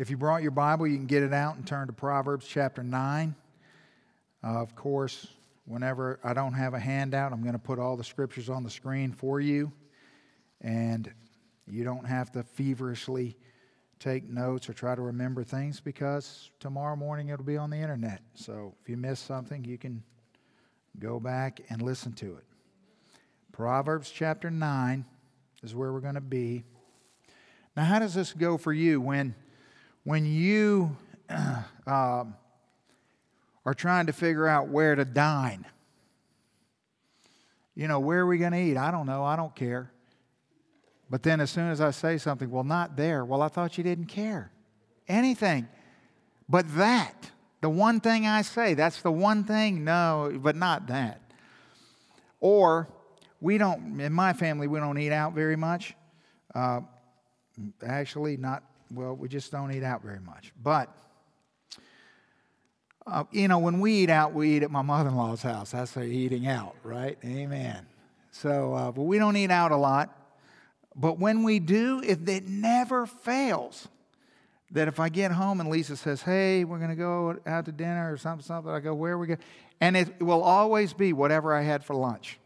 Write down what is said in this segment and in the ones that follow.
If you brought your Bible, you can get it out and turn to Proverbs chapter 9. Uh, of course, whenever I don't have a handout, I'm going to put all the scriptures on the screen for you. And you don't have to feverishly take notes or try to remember things because tomorrow morning it'll be on the internet. So if you miss something, you can go back and listen to it. Proverbs chapter 9 is where we're going to be. Now, how does this go for you when? When you uh, are trying to figure out where to dine, you know, where are we going to eat? I don't know. I don't care. But then as soon as I say something, well, not there. Well, I thought you didn't care. Anything but that. The one thing I say, that's the one thing, no, but not that. Or we don't, in my family, we don't eat out very much. Uh, actually, not well, we just don't eat out very much. But, uh, you know, when we eat out, we eat at my mother in law's house. That's eating out, right? Amen. So, uh, but we don't eat out a lot. But when we do, if it never fails that if I get home and Lisa says, "Hey, we're going to go out to dinner or something, something," I go, "Where are we going?" And it will always be whatever I had for lunch.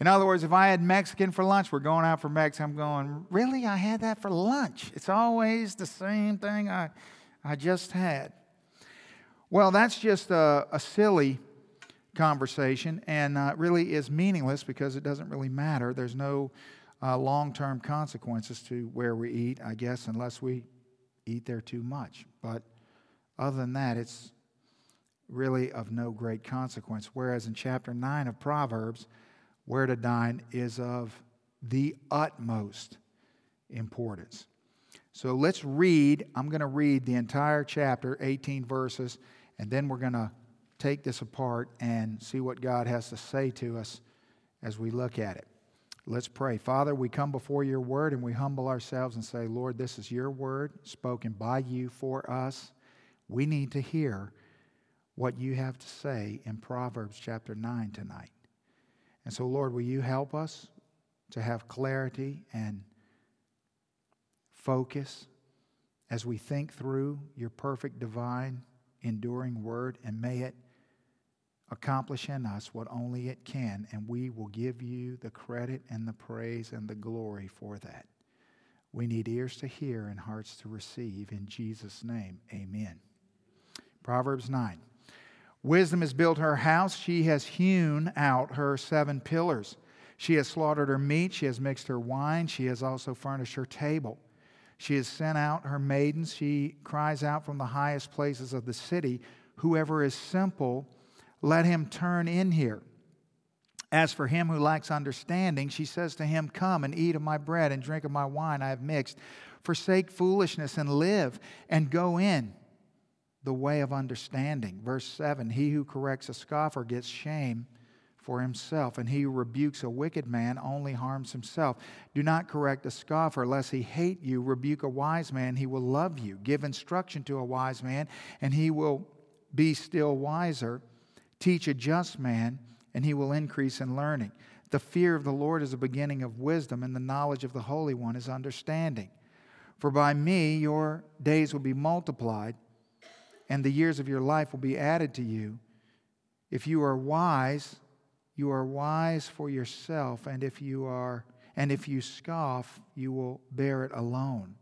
In other words, if I had Mexican for lunch, we're going out for Mex. I'm going, really? I had that for lunch. It's always the same thing I, I just had. Well, that's just a, a silly conversation and uh, really is meaningless because it doesn't really matter. There's no uh, long term consequences to where we eat, I guess, unless we eat there too much. But other than that, it's really of no great consequence. Whereas in chapter 9 of Proverbs, where to dine is of the utmost importance. So let's read. I'm going to read the entire chapter, 18 verses, and then we're going to take this apart and see what God has to say to us as we look at it. Let's pray. Father, we come before your word and we humble ourselves and say, Lord, this is your word spoken by you for us. We need to hear what you have to say in Proverbs chapter 9 tonight. And so, Lord, will you help us to have clarity and focus as we think through your perfect, divine, enduring word, and may it accomplish in us what only it can, and we will give you the credit and the praise and the glory for that. We need ears to hear and hearts to receive. In Jesus' name, amen. Proverbs 9. Wisdom has built her house. She has hewn out her seven pillars. She has slaughtered her meat. She has mixed her wine. She has also furnished her table. She has sent out her maidens. She cries out from the highest places of the city Whoever is simple, let him turn in here. As for him who lacks understanding, she says to him, Come and eat of my bread and drink of my wine I have mixed. Forsake foolishness and live, and go in the way of understanding. Verse 7 He who corrects a scoffer gets shame for himself, and he who rebukes a wicked man only harms himself. Do not correct a scoffer, lest he hate you. Rebuke a wise man, he will love you. Give instruction to a wise man, and he will be still wiser. Teach a just man, and he will increase in learning. The fear of the Lord is the beginning of wisdom, and the knowledge of the Holy One is understanding. For by me your days will be multiplied and the years of your life will be added to you. If you are wise, you are wise for yourself, and if you are and if you scoff, you will bear it alone.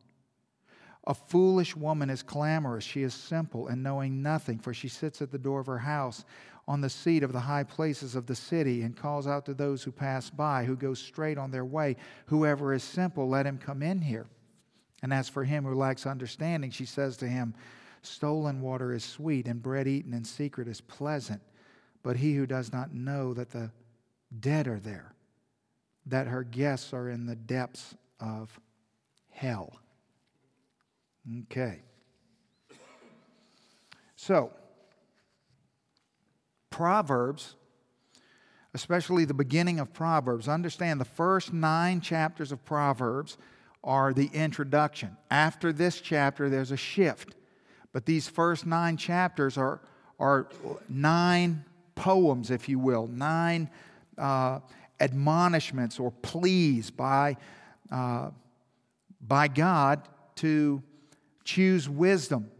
A foolish woman is clamorous. She is simple and knowing nothing, for she sits at the door of her house on the seat of the high places of the city and calls out to those who pass by, who go straight on their way. Whoever is simple, let him come in here. And as for him who lacks understanding, she says to him, Stolen water is sweet, and bread eaten in secret is pleasant. But he who does not know that the dead are there, that her guests are in the depths of hell. Okay. So, Proverbs, especially the beginning of Proverbs, understand the first nine chapters of Proverbs are the introduction. After this chapter, there's a shift. But these first nine chapters are, are nine poems, if you will, nine uh, admonishments or pleas by, uh, by God to, choose wisdom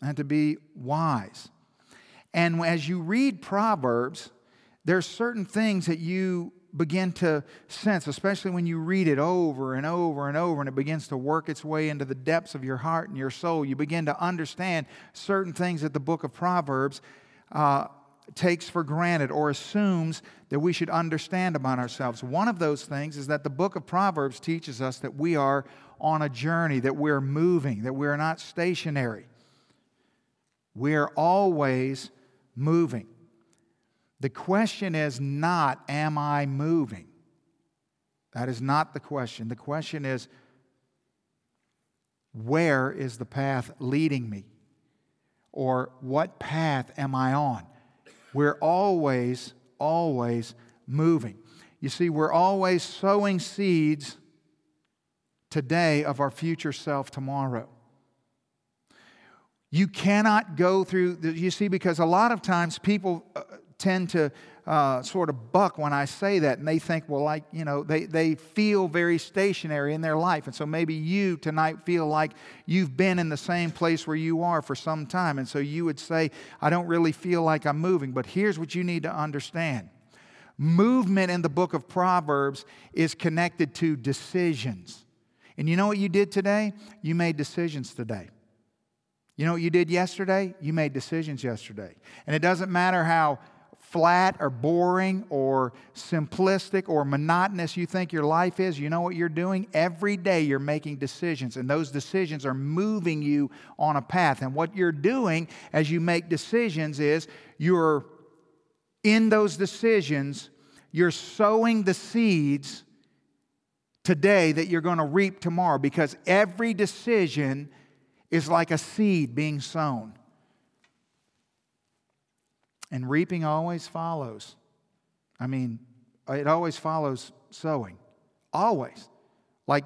and to be wise. And as you read Proverbs, there's certain things that you begin to sense, especially when you read it over and over and over, and it begins to work its way into the depths of your heart and your soul. You begin to understand certain things that the book of Proverbs uh, takes for granted or assumes that we should understand about ourselves. One of those things is that the book of Proverbs teaches us that we are on a journey, that we're moving, that we're not stationary. We're always moving. The question is not, Am I moving? That is not the question. The question is, Where is the path leading me? Or what path am I on? We're always, always moving. You see, we're always sowing seeds today of our future self tomorrow. You cannot go through, you see, because a lot of times people uh, tend to uh, sort of buck when I say that, and they think, well, like, you know, they, they feel very stationary in their life. And so maybe you tonight feel like you've been in the same place where you are for some time. And so you would say, I don't really feel like I'm moving. But here's what you need to understand movement in the book of Proverbs is connected to decisions. And you know what you did today? You made decisions today. You know what you did yesterday? You made decisions yesterday. And it doesn't matter how flat or boring or simplistic or monotonous you think your life is, you know what you're doing? Every day you're making decisions, and those decisions are moving you on a path. And what you're doing as you make decisions is you're in those decisions, you're sowing the seeds today that you're going to reap tomorrow because every decision is like a seed being sown. And reaping always follows. I mean, it always follows sowing. Always. Like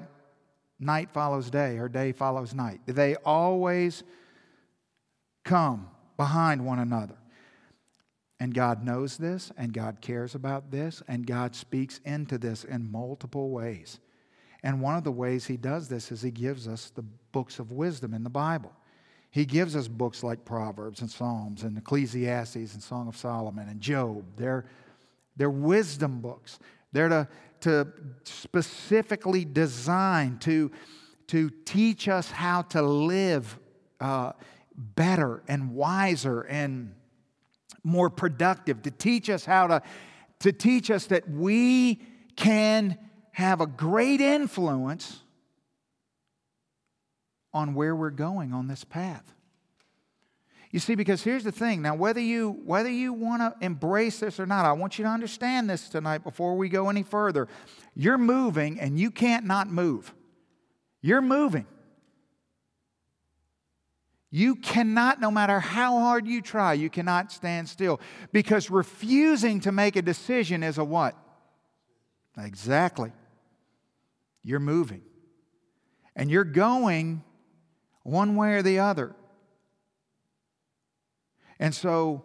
night follows day or day follows night. They always come behind one another. And God knows this, and God cares about this, and God speaks into this in multiple ways. And one of the ways He does this is He gives us the books of wisdom in the Bible. He gives us books like Proverbs and Psalms and Ecclesiastes and Song of Solomon and Job. They're, they're wisdom books. They're to, to specifically designed to, to teach us how to live uh, better and wiser and more productive, to teach us how to, to teach us that we can have a great influence on where we're going on this path. You see, because here's the thing. Now, whether you whether you want to embrace this or not, I want you to understand this tonight before we go any further. You're moving and you can't not move. You're moving. You cannot, no matter how hard you try, you cannot stand still. Because refusing to make a decision is a what? Exactly. You're moving. And you're going one way or the other. And so,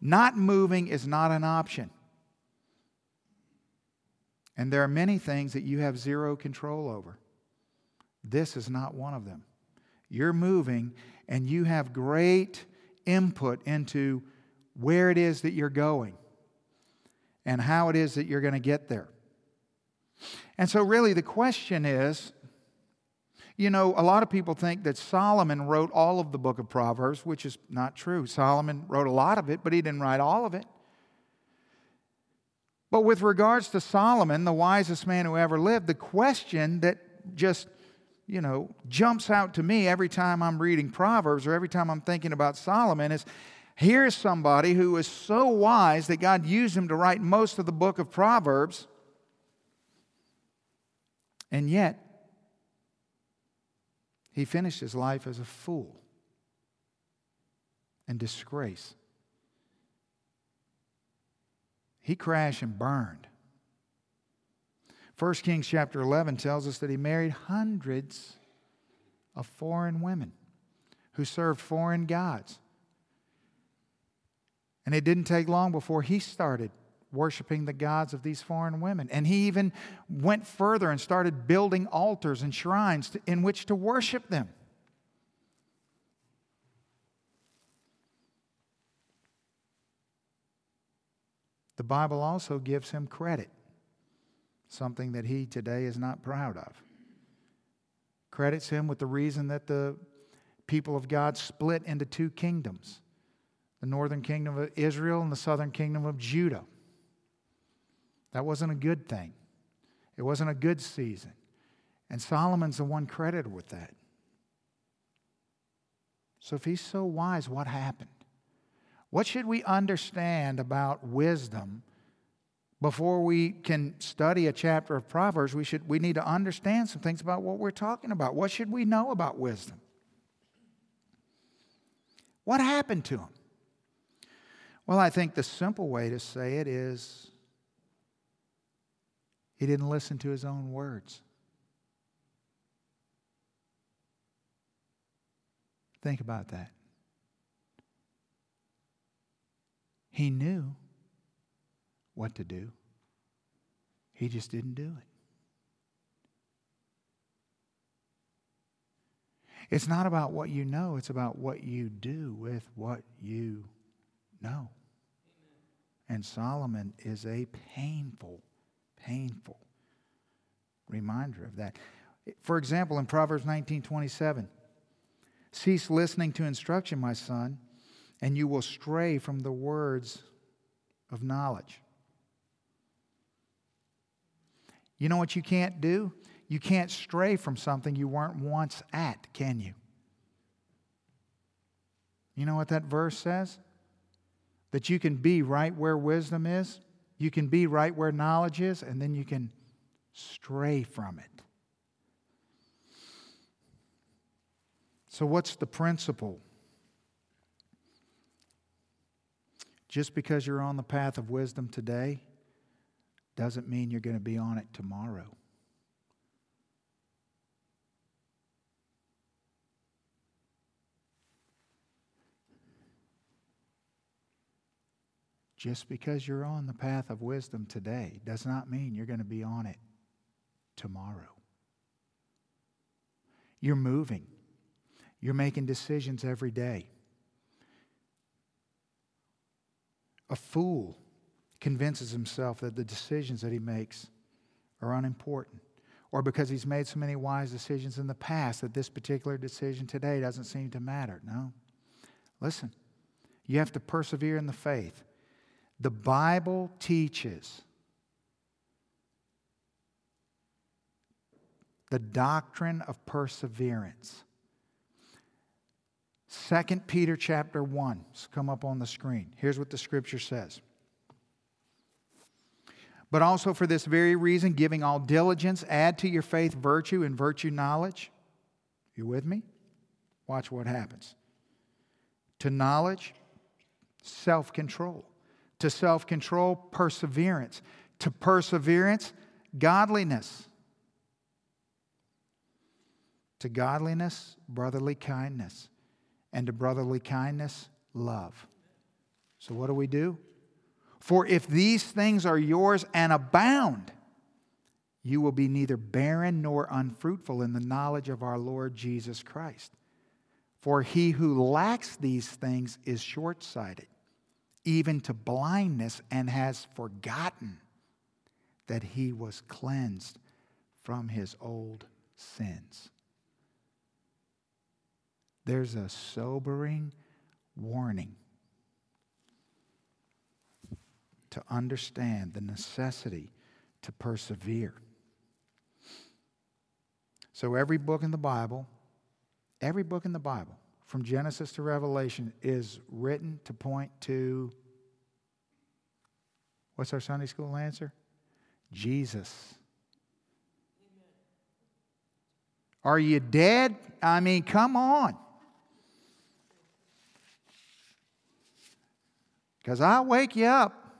not moving is not an option. And there are many things that you have zero control over. This is not one of them. You're moving and you have great input into where it is that you're going and how it is that you're going to get there. And so, really, the question is you know, a lot of people think that Solomon wrote all of the book of Proverbs, which is not true. Solomon wrote a lot of it, but he didn't write all of it. But with regards to Solomon, the wisest man who ever lived, the question that just, you know, jumps out to me every time I'm reading Proverbs or every time I'm thinking about Solomon is here's somebody who is so wise that God used him to write most of the book of Proverbs, and yet he finished his life as a fool and disgrace. He crashed and burned. 1 Kings chapter 11 tells us that he married hundreds of foreign women who served foreign gods. And it didn't take long before he started worshiping the gods of these foreign women. And he even went further and started building altars and shrines to, in which to worship them. The Bible also gives him credit, something that he today is not proud of. Credits him with the reason that the people of God split into two kingdoms the northern kingdom of Israel and the southern kingdom of Judah. That wasn't a good thing, it wasn't a good season. And Solomon's the one credited with that. So if he's so wise, what happened? What should we understand about wisdom before we can study a chapter of Proverbs? We, should, we need to understand some things about what we're talking about. What should we know about wisdom? What happened to him? Well, I think the simple way to say it is he didn't listen to his own words. Think about that. He knew what to do, he just didn't do it. It's not about what you know, it's about what you do with what you know. And Solomon is a painful, painful reminder of that. For example, in Proverbs 19 27, cease listening to instruction, my son and you will stray from the words of knowledge. You know what you can't do? You can't stray from something you weren't once at, can you? You know what that verse says? That you can be right where wisdom is, you can be right where knowledge is, and then you can stray from it. So, what's the principle? Just because you're on the path of wisdom today doesn't mean you're going to be on it tomorrow. Just because you're on the path of wisdom today does not mean you're going to be on it tomorrow. You're moving, you're making decisions every day. A fool convinces himself that the decisions that he makes are unimportant, or because he's made so many wise decisions in the past that this particular decision today doesn't seem to matter. No. Listen, you have to persevere in the faith. The Bible teaches the doctrine of perseverance. 2 Peter chapter 1. It's come up on the screen. Here's what the scripture says. But also for this very reason, giving all diligence, add to your faith virtue, and virtue knowledge. You with me? Watch what happens. To knowledge, self control. To self control, perseverance. To perseverance, godliness. To godliness, brotherly kindness and to brotherly kindness, love. So, what do we do? For if these things are yours and abound, you will be neither barren nor unfruitful in the knowledge of our Lord Jesus Christ. For he who lacks these things is short sighted, even to blindness, and has forgotten that he was cleansed from his old sins there's a sobering warning to understand the necessity to persevere. So, every book in the Bible, every book in the Bible, from Genesis to Revelation, is written to point to what's our Sunday school answer? Jesus. Are you dead? I mean, come on. Because I'll wake you up.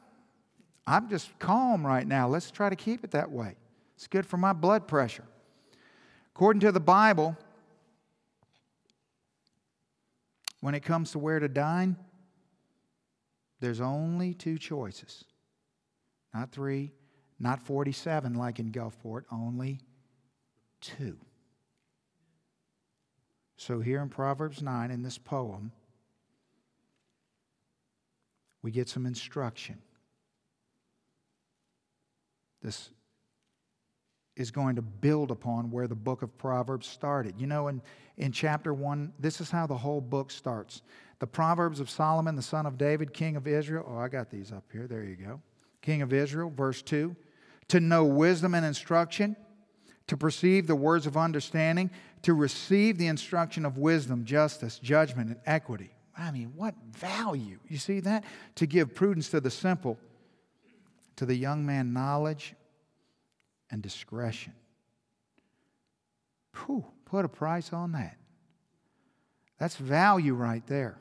I'm just calm right now. Let's try to keep it that way. It's good for my blood pressure. According to the Bible, when it comes to where to dine, there's only two choices. Not three, not 47 like in Gulfport, only two. So here in Proverbs 9, in this poem, we get some instruction. this is going to build upon where the book of Proverbs started. You know, in, in chapter 1, this is how the whole book starts. The Proverbs of Solomon, the son of David, king of Israel. Oh, I got these up here. There you go. King of Israel, verse 2. To know wisdom and instruction, to perceive the words of understanding, to receive the instruction of wisdom, justice, judgment, and equity. I mean, what value? You see that? To give prudence to the simple, to the young man, knowledge and discretion. Whew, put a price on that. That's value right there.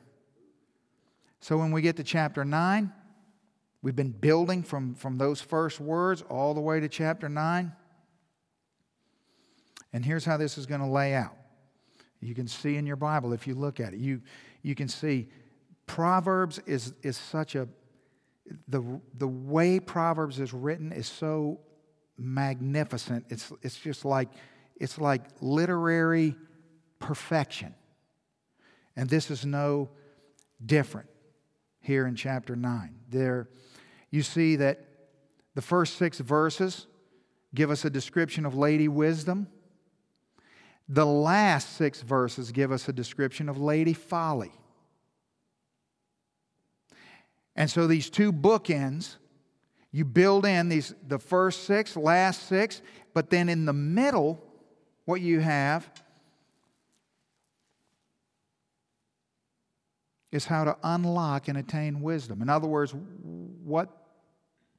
So when we get to chapter 9, we've been building from, from those first words all the way to chapter 9. And here's how this is going to lay out. You can see in your Bible if you look at it. You, you can see Proverbs is, is such a, the, the way Proverbs is written is so magnificent. It's, it's just like, it's like literary perfection. And this is no different here in chapter 9. There, you see that the first six verses give us a description of Lady Wisdom. The last six verses give us a description of Lady Folly. And so these two bookends you build in these the first six, last six, but then in the middle, what you have is how to unlock and attain wisdom. In other words, what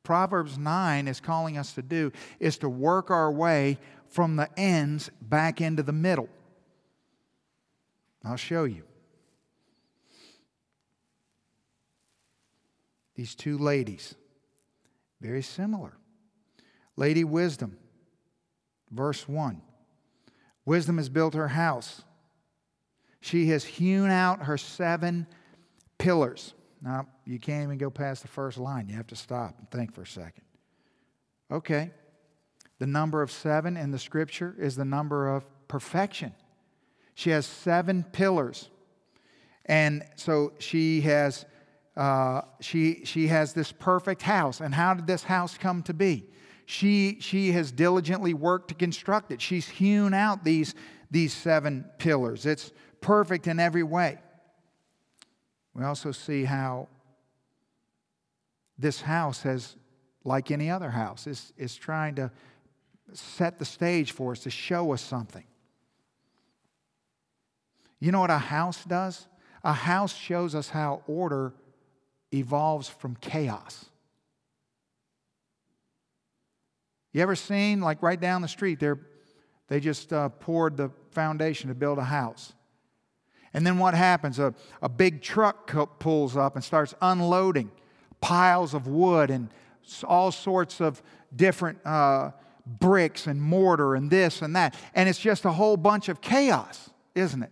Proverbs 9 is calling us to do is to work our way from the ends back into the middle. I'll show you. These two ladies very similar. Lady Wisdom, verse 1. Wisdom has built her house. She has hewn out her seven pillars. Now, you can't even go past the first line. You have to stop and think for a second. Okay. The number of seven in the scripture is the number of perfection. She has seven pillars. And so she has uh, she, she has this perfect house. And how did this house come to be? She, she has diligently worked to construct it. She's hewn out these, these seven pillars. It's perfect in every way. We also see how this house has, like any other house, is, is trying to set the stage for us to show us something. You know what a house does? A house shows us how order evolves from chaos. You ever seen, like right down the street, they they just uh, poured the foundation to build a house. And then what happens? A, a big truck pulls up and starts unloading piles of wood and all sorts of different uh, bricks and mortar and this and that. And it's just a whole bunch of chaos, isn't it?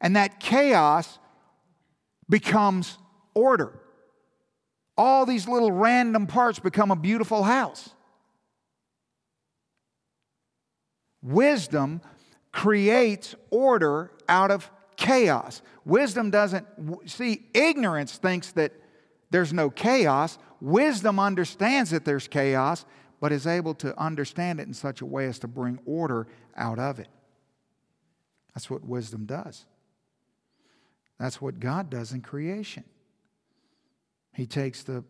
And that chaos becomes order all these little random parts become a beautiful house. Wisdom creates order out of chaos. Wisdom doesn't, see, ignorance thinks that there's no chaos. Wisdom understands that there's chaos, but is able to understand it in such a way as to bring order out of it. That's what wisdom does. That's what God does in creation. He takes the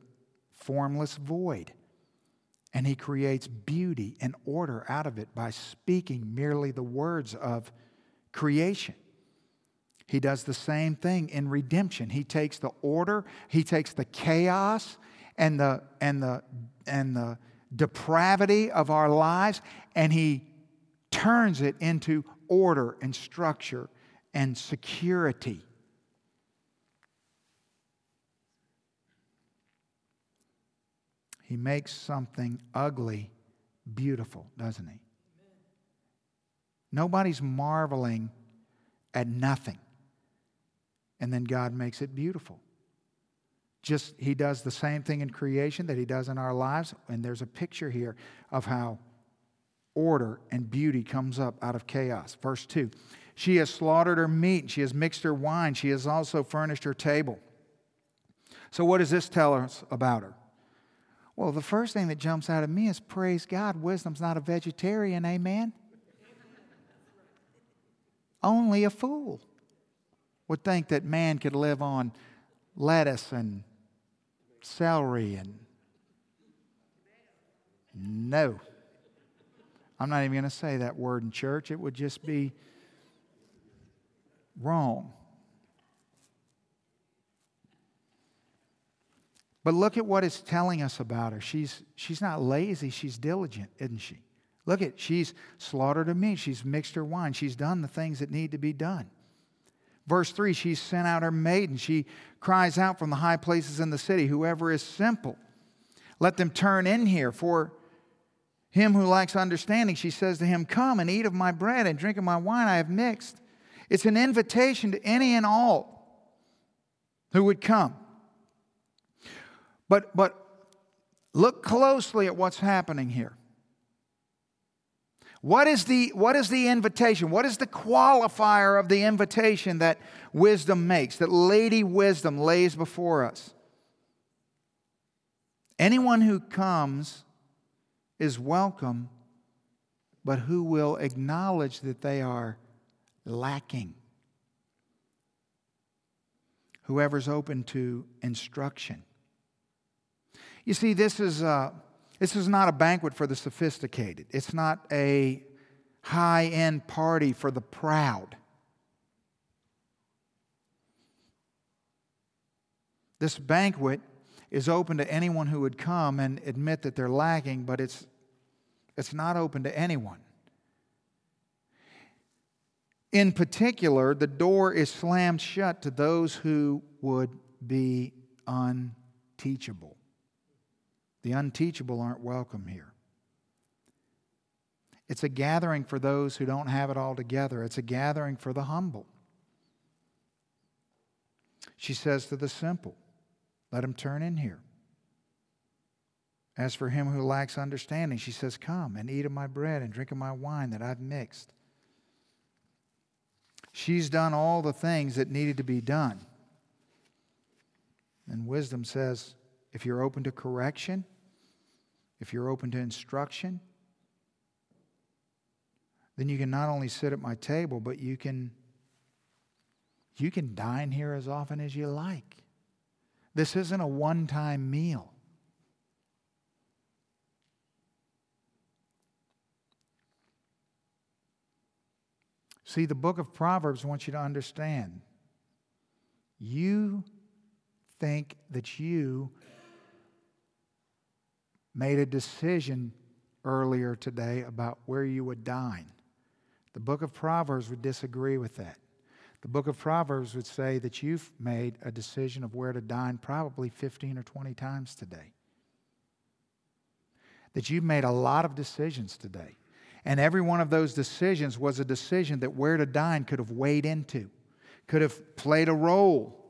formless void and he creates beauty and order out of it by speaking merely the words of creation. He does the same thing in redemption. He takes the order, he takes the chaos and the and the and the depravity of our lives and he turns it into order and structure and security. He makes something ugly beautiful, doesn't he? Nobody's marveling at nothing. And then God makes it beautiful. Just, he does the same thing in creation that he does in our lives. And there's a picture here of how order and beauty comes up out of chaos. Verse 2 She has slaughtered her meat, she has mixed her wine, she has also furnished her table. So, what does this tell us about her? Well, the first thing that jumps out at me is praise God, wisdom's not a vegetarian, amen? Only a fool would think that man could live on lettuce and celery and no. I'm not even going to say that word in church. It would just be wrong. But look at what it's telling us about her. She's, she's not lazy, she's diligent, isn't she? Look at, she's slaughtered a meat, she's mixed her wine, she's done the things that need to be done. Verse 3 She sent out her maiden. She cries out from the high places in the city Whoever is simple, let them turn in here. For him who lacks understanding, she says to him, Come and eat of my bread and drink of my wine I have mixed. It's an invitation to any and all who would come. But, but look closely at what's happening here. What is, the, what is the invitation? What is the qualifier of the invitation that wisdom makes, that Lady Wisdom lays before us? Anyone who comes is welcome, but who will acknowledge that they are lacking. Whoever's open to instruction. You see, this is, uh, this is not a banquet for the sophisticated, it's not a high end party for the proud. This banquet is open to anyone who would come and admit that they're lacking, but it's, it's not open to anyone. In particular, the door is slammed shut to those who would be unteachable. The unteachable aren't welcome here. It's a gathering for those who don't have it all together, it's a gathering for the humble. She says to the simple, Let him turn in here. As for him who lacks understanding, she says, Come and eat of my bread and drink of my wine that I've mixed. She's done all the things that needed to be done. And wisdom says, if you're open to correction, if you're open to instruction, then you can not only sit at my table, but you can you can dine here as often as you like. This isn't a one-time meal. See, the book of Proverbs wants you to understand. You think that you made a decision earlier today about where you would dine. The book of Proverbs would disagree with that. The book of Proverbs would say that you've made a decision of where to dine probably 15 or 20 times today. That you've made a lot of decisions today. And every one of those decisions was a decision that where to dine could have weighed into, could have played a role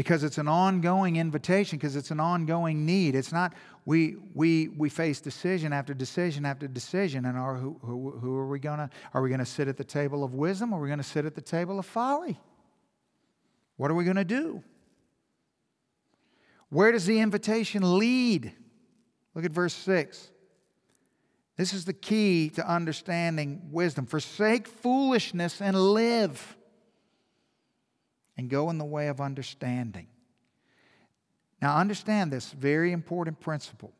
because it's an ongoing invitation, because it's an ongoing need. It's not we we we face decision after decision after decision, and are who who, who are we gonna are we gonna sit at the table of wisdom or are we gonna sit at the table of folly? What are we gonna do? Where does the invitation lead? Look at verse 6. This is the key to understanding wisdom. Forsake foolishness and live and go in the way of understanding. Now, understand this very important principle.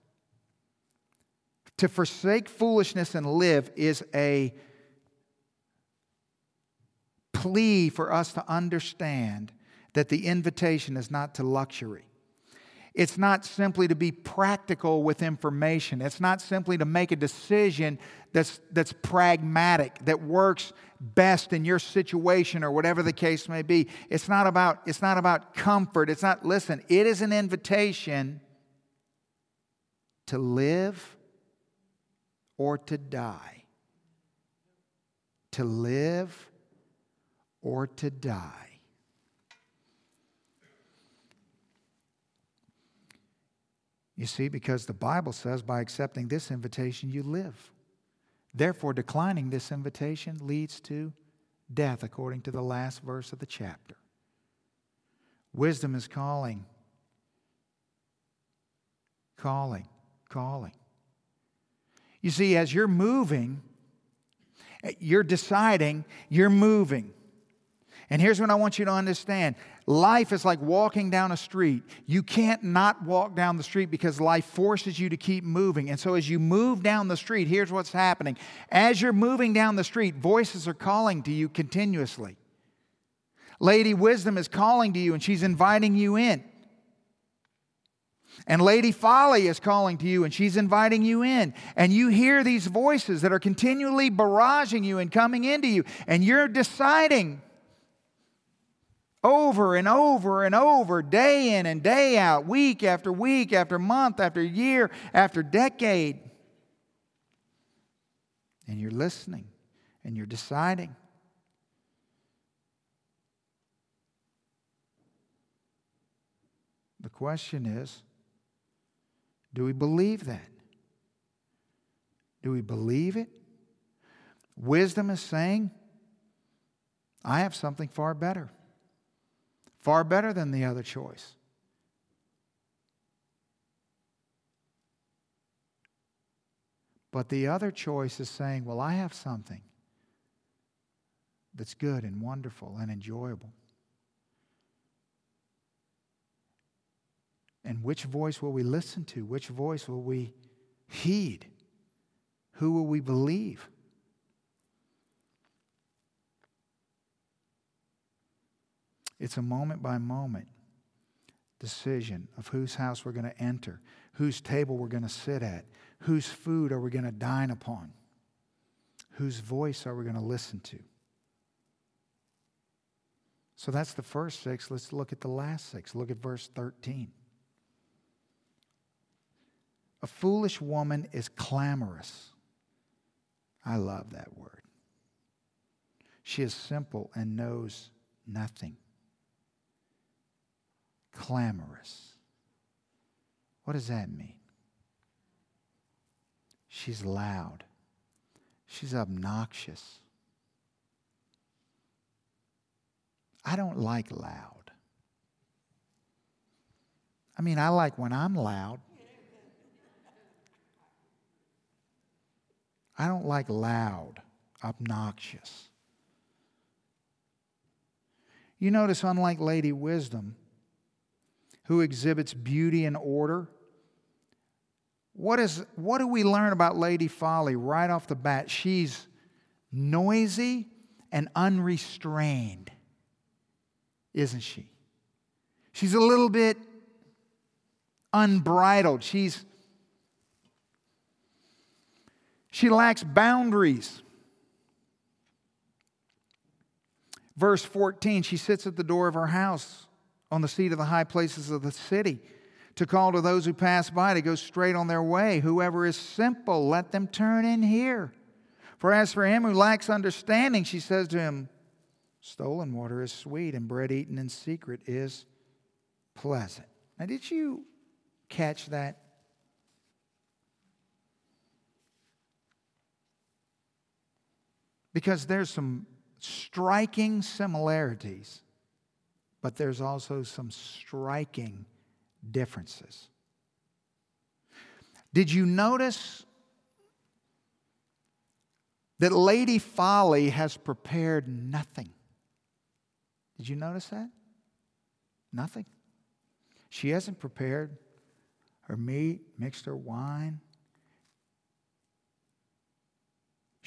To forsake foolishness and live is a plea for us to understand that the invitation is not to luxury. It's not simply to be practical with information. It's not simply to make a decision that's, that's pragmatic, that works best in your situation or whatever the case may be. It's not about, it's not about comfort. It's not, listen, it is an invitation to live or to die. To live or to die. You see, because the Bible says by accepting this invitation, you live. Therefore, declining this invitation leads to death, according to the last verse of the chapter. Wisdom is calling calling, calling. You see, as you're moving, you're deciding, you're moving. And here's what I want you to understand life is like walking down a street. You can't not walk down the street because life forces you to keep moving. And so, as you move down the street, here's what's happening. As you're moving down the street, voices are calling to you continuously. Lady Wisdom is calling to you and she's inviting you in. And Lady Folly is calling to you and she's inviting you in. And you hear these voices that are continually barraging you and coming into you. And you're deciding over and over and over, day in and day out, week after week, after month, after year, after decade. And you're listening and you're deciding. The question is do we believe that? Do we believe it? Wisdom is saying, I have something far better, far better than the other choice. But the other choice is saying, Well, I have something that's good and wonderful and enjoyable. And which voice will we listen to? Which voice will we heed? Who will we believe? It's a moment by moment decision of whose house we're going to enter, whose table we're going to sit at, whose food are we going to dine upon, whose voice are we going to listen to. So that's the first six. Let's look at the last six. Look at verse 13. A foolish woman is clamorous. I love that word. She is simple and knows nothing. Clamorous. What does that mean? She's loud. She's obnoxious. I don't like loud. I mean, I like when I'm loud. I don't like loud, obnoxious. You notice, unlike Lady Wisdom, who exhibits beauty and order, what, is, what do we learn about Lady Folly right off the bat? She's noisy and unrestrained, isn't she? She's a little bit unbridled. She's she lacks boundaries. Verse 14, she sits at the door of her house on the seat of the high places of the city to call to those who pass by to go straight on their way. Whoever is simple, let them turn in here. For as for him who lacks understanding, she says to him, Stolen water is sweet, and bread eaten in secret is pleasant. Now, did you catch that? Because there's some striking similarities, but there's also some striking differences. Did you notice that Lady Folly has prepared nothing? Did you notice that? Nothing. She hasn't prepared her meat, mixed her wine,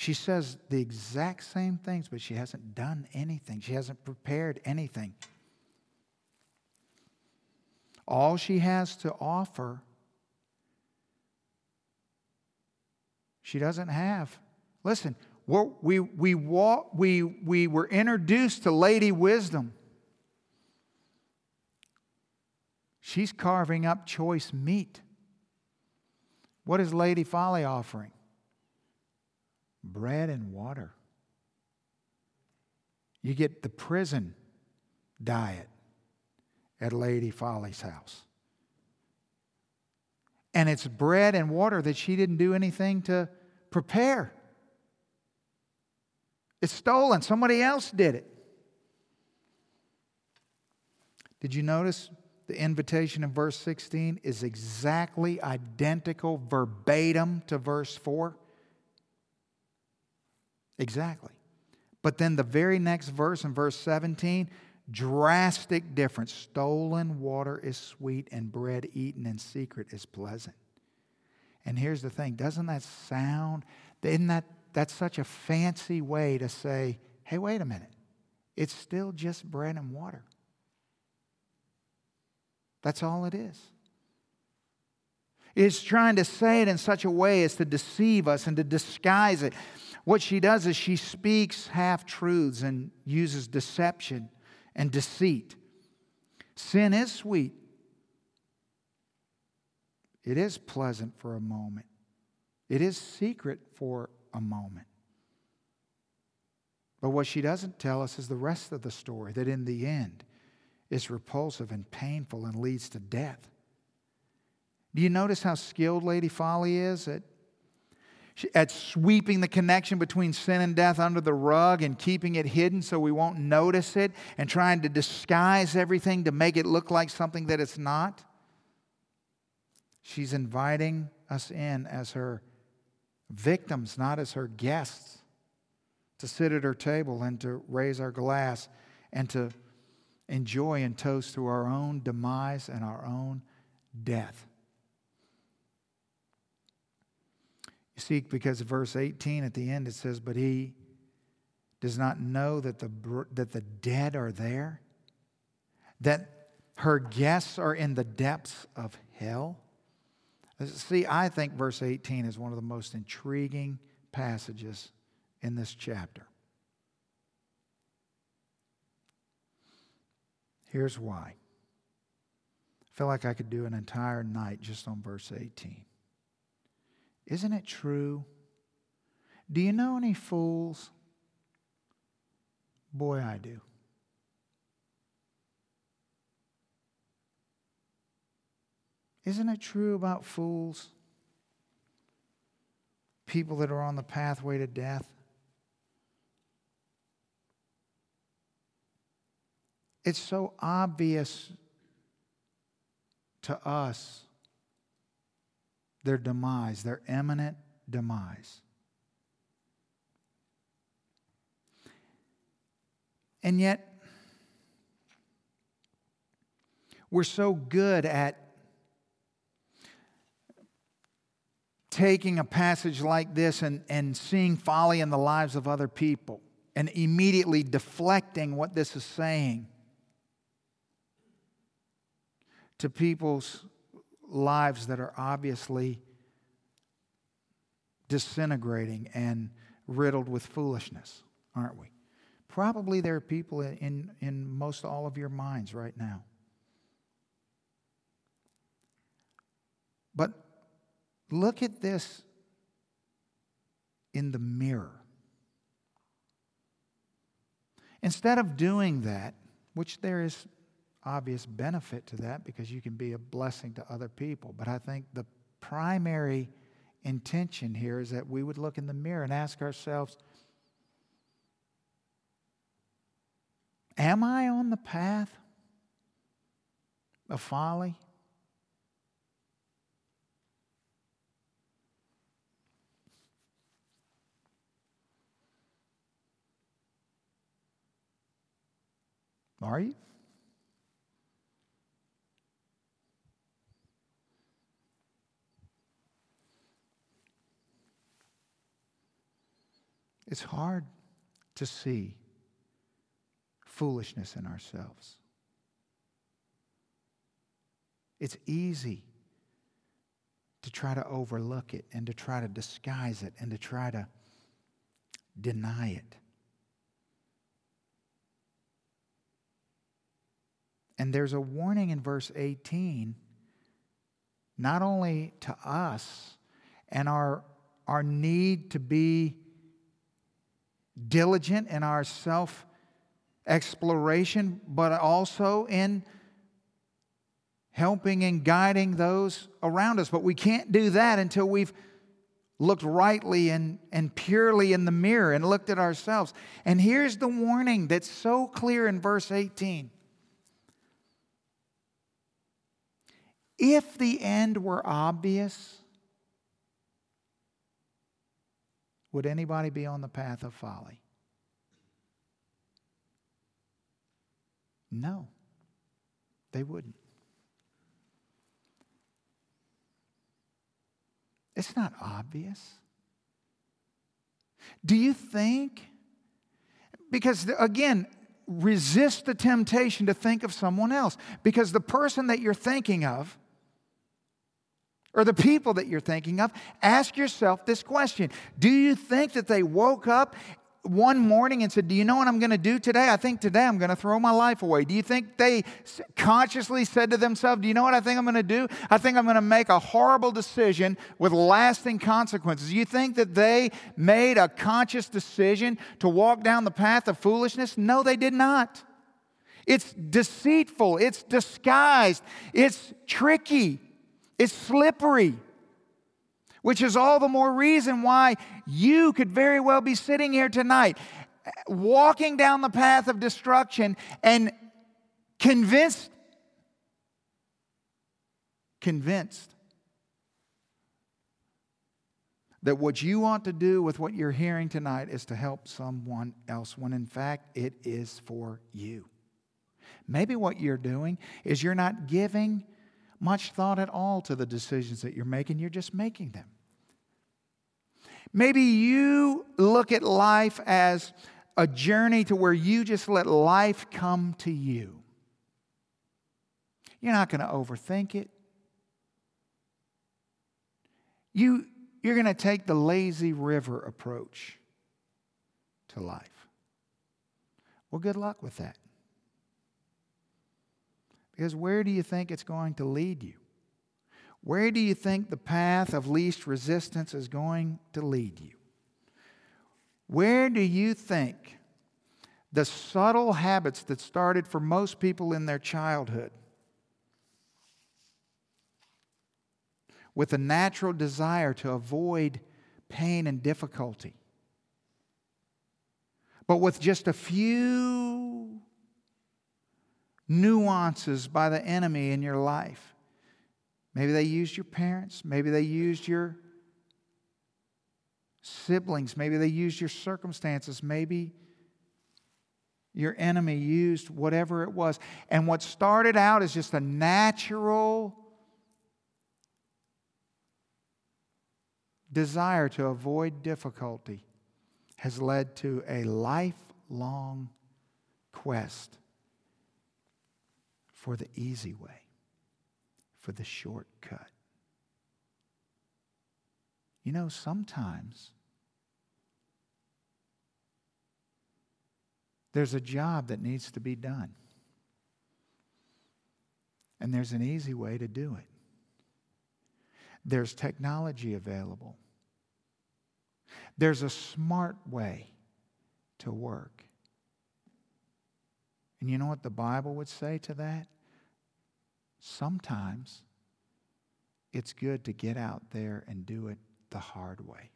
She says the exact same things, but she hasn't done anything. She hasn't prepared anything. All she has to offer, she doesn't have. Listen, we, we, walk, we, we were introduced to Lady Wisdom. She's carving up choice meat. What is Lady Folly offering? bread and water. You get the prison diet at Lady Folly's house. And it's bread and water that she didn't do anything to prepare. It's stolen. Somebody else did it. Did you notice the invitation in verse 16 is exactly identical, verbatim to verse 4? Exactly. But then the very next verse in verse 17, drastic difference. Stolen water is sweet, and bread eaten in secret is pleasant. And here's the thing doesn't that sound, isn't that that's such a fancy way to say, hey, wait a minute, it's still just bread and water. That's all it is. It's trying to say it in such a way as to deceive us and to disguise it. What she does is she speaks half truths and uses deception and deceit. Sin is sweet, it is pleasant for a moment, it is secret for a moment. But what she doesn't tell us is the rest of the story that in the end, is repulsive and painful and leads to death. Do you notice how skilled Lady Folly is at, at sweeping the connection between sin and death under the rug and keeping it hidden so we won't notice it and trying to disguise everything to make it look like something that it's not? She's inviting us in as her victims, not as her guests, to sit at her table and to raise our glass and to enjoy and toast to our own demise and our own death. You see, because verse 18 at the end it says, But he does not know that the, that the dead are there, that her guests are in the depths of hell. Uh, see, I think verse 18 is one of the most intriguing passages in this chapter. Here's why. I feel like I could do an entire night just on verse 18. Isn't it true? Do you know any fools? Boy, I do. Isn't it true about fools? People that are on the pathway to death? It's so obvious to us their demise, their imminent demise. And yet, we're so good at taking a passage like this and, and seeing folly in the lives of other people and immediately deflecting what this is saying to people's lives that are obviously disintegrating and riddled with foolishness, aren't we? Probably there are people in, in most all of your minds right now. But look at this in the mirror. Instead of doing that, which there is obvious benefit to that because you can be a blessing to other people. But I think the primary intention here is that we would look in the mirror and ask ourselves Am I on the path of folly? Are you? It's hard to see foolishness in ourselves. It's easy to try to overlook it and to try to disguise it and to try to deny it. And there's a warning in verse 18, not only to us and our, our need to be diligent in our self exploration, but also in helping and guiding those around us. But we can't do that until we've looked rightly and, and purely in the mirror and looked at ourselves. And here's the warning that's so clear in verse 18 If the end were obvious, would anybody be on the path of folly? No, they wouldn't. It's not obvious. Do you think? Because again, resist the temptation to think of someone else. Because the person that you're thinking of, or the people that you're thinking of, ask yourself this question Do you think that they woke up one morning and said, Do you know what I'm going to do today? I think today I'm going to throw my life away. Do you think they consciously said to themselves, Do you know what I think I'm going to do? I think I'm going to make a horrible decision with lasting consequences. Do you think that they made a conscious decision to walk down the path of foolishness? No, they did not. It's deceitful, it's disguised, it's tricky, it's slippery which is all the more reason why you could very well be sitting here tonight, walking down the path of destruction and convinced, convinced that what you want to do with what you're hearing tonight is to help someone else, when in fact it is for you. Maybe what you're doing is you're not giving much thought at all to the decisions that you're making, you're just making them. Maybe you look at life as a journey to where you just let life come to you. You're not going to overthink it. You, you're going to take the lazy river approach to life. Well, good luck with that. Because where do you think it's going to lead you? Where do you think the path of least resistance is going to lead you? Where do you think the subtle habits that started for most people in their childhood with a natural desire to avoid pain and difficulty, but with just a few nuances by the enemy in your life? Maybe they used your parents. Maybe they used your siblings. Maybe they used your circumstances. Maybe your enemy used whatever it was. And what started out as just a natural desire to avoid difficulty has led to a lifelong quest for the easy way for the shortcut. You know, sometimes there's a job that needs to be done, and there's an easy way to do it. There's technology available. There's a smart way to work. And you know what the Bible would say to that? Sometimes it's good to get out there and do it the hard way.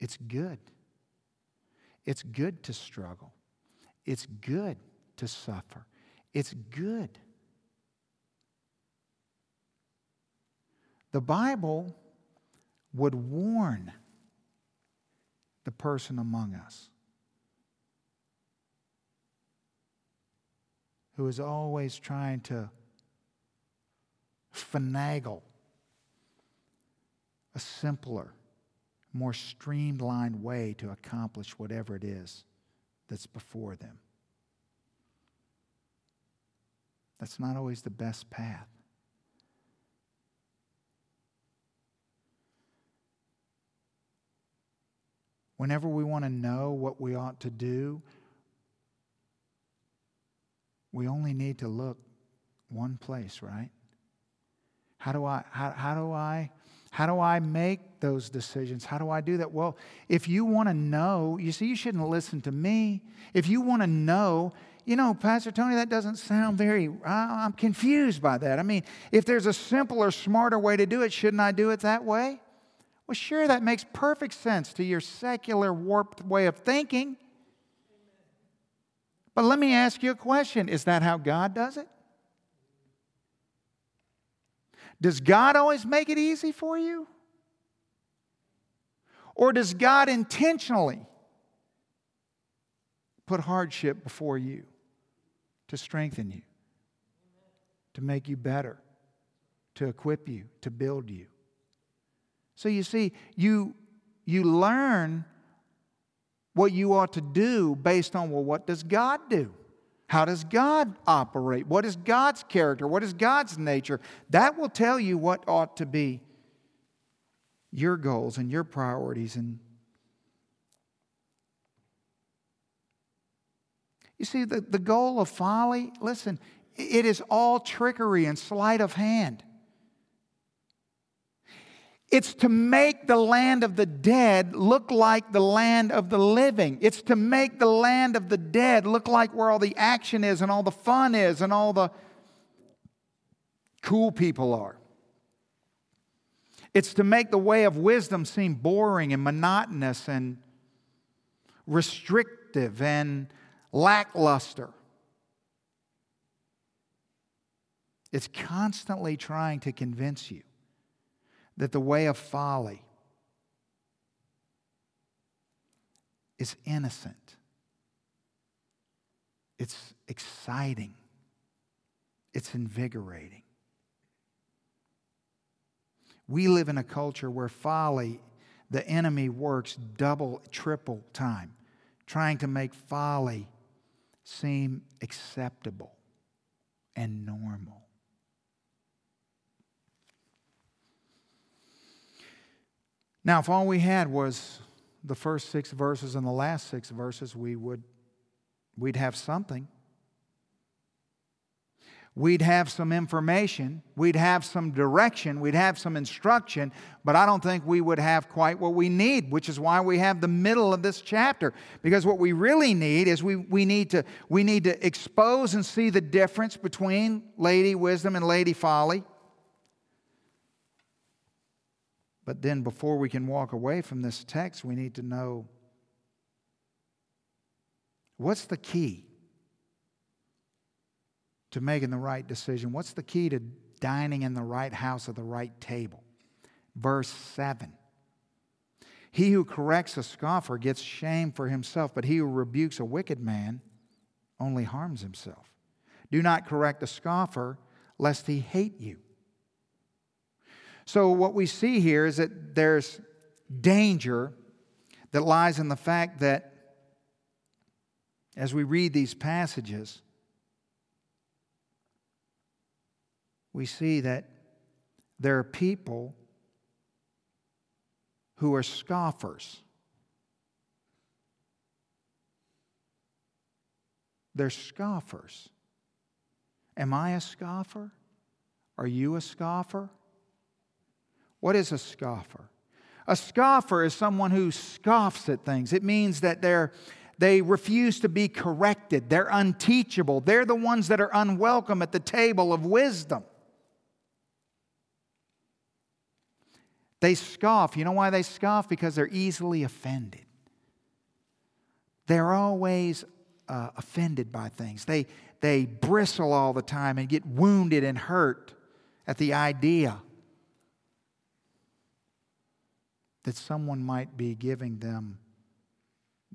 It's good. It's good to struggle. It's good to suffer. It's good. The Bible would warn the person among us who is always trying to finagle a simpler, more streamlined way to accomplish whatever it is that's before them. That's not always the best path. Whenever we want to know what we ought to do, we only need to look one place, right? How do I how, how do I how do I make those decisions? How do I do that? Well, if you want to know, you see, you shouldn't listen to me. If you want to know, you know, Pastor Tony, that doesn't sound very, I'm confused by that. I mean, if there's a simpler, smarter way to do it, shouldn't I do it that way? Well, sure, that makes perfect sense to your secular, warped way of thinking. But let me ask you a question Is that how God does it? Does God always make it easy for you? Or does God intentionally put hardship before you to strengthen you, to make you better, to equip you, to build you? So you see, you, you learn what you ought to do based on, well, what does God do? How does God operate? What is God's character? What is God's nature? That will tell you what ought to be your goals and your priorities and You see, the, the goal of folly, listen, it is all trickery and sleight of hand. It's to make the land of the dead look like the land of the living. It's to make the land of the dead look like where all the action is and all the fun is and all the cool people are. It's to make the way of wisdom seem boring and monotonous and restrictive and lackluster. It's constantly trying to convince you that the way of folly is innocent, it's exciting, it's invigorating. We live in a culture where folly, the enemy works double, triple time, trying to make folly seem acceptable and normal. Now, if all we had was the first six verses and the last six verses, we would we'd have something. We'd have some information, we'd have some direction, we'd have some instruction, but I don't think we would have quite what we need, which is why we have the middle of this chapter. Because what we really need is we, we, need, to, we need to expose and see the difference between Lady Wisdom and Lady Folly. But then, before we can walk away from this text, we need to know what's the key to making the right decision? What's the key to dining in the right house at the right table? Verse 7. He who corrects a scoffer gets shame for himself, but he who rebukes a wicked man only harms himself. Do not correct a scoffer, lest he hate you. So, what we see here is that there's danger that lies in the fact that as we read these passages, we see that there are people who are scoffers. They're scoffers. Am I a scoffer? Are you a scoffer? What is a scoffer? A scoffer is someone who scoffs at things. It means that they're, they refuse to be corrected. They're unteachable. They're the ones that are unwelcome at the table of wisdom. They scoff. You know why they scoff? Because they're easily offended. They're always uh, offended by things. They, they bristle all the time and get wounded and hurt at the idea that someone might be giving them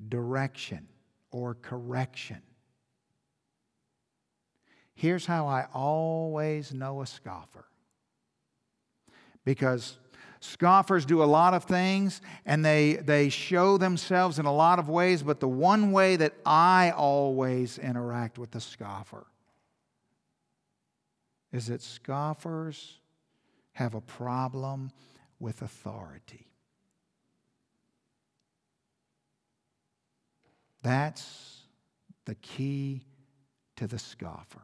direction or correction. Here's how I always know a scoffer. Because scoffers do a lot of things and they, they show themselves in a lot of ways, but the one way that I always interact with the scoffer is that scoffers have a problem with authority. That's the key to the scoffer.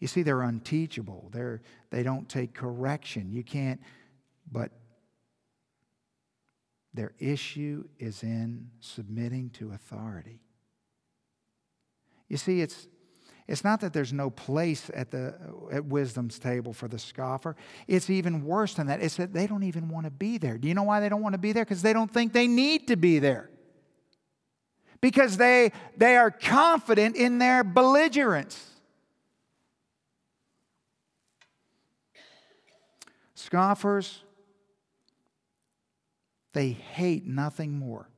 You see, they're unteachable. They're, they don't take correction. You can't, but their issue is in submitting to authority. You see, it's, it's not that there's no place at, the, at wisdom's table for the scoffer. It's even worse than that. It's that they don't even want to be there. Do you know why they don't want to be there? Because they don't think they need to be there because they, they are confident in their belligerence. Scoffers, they hate nothing more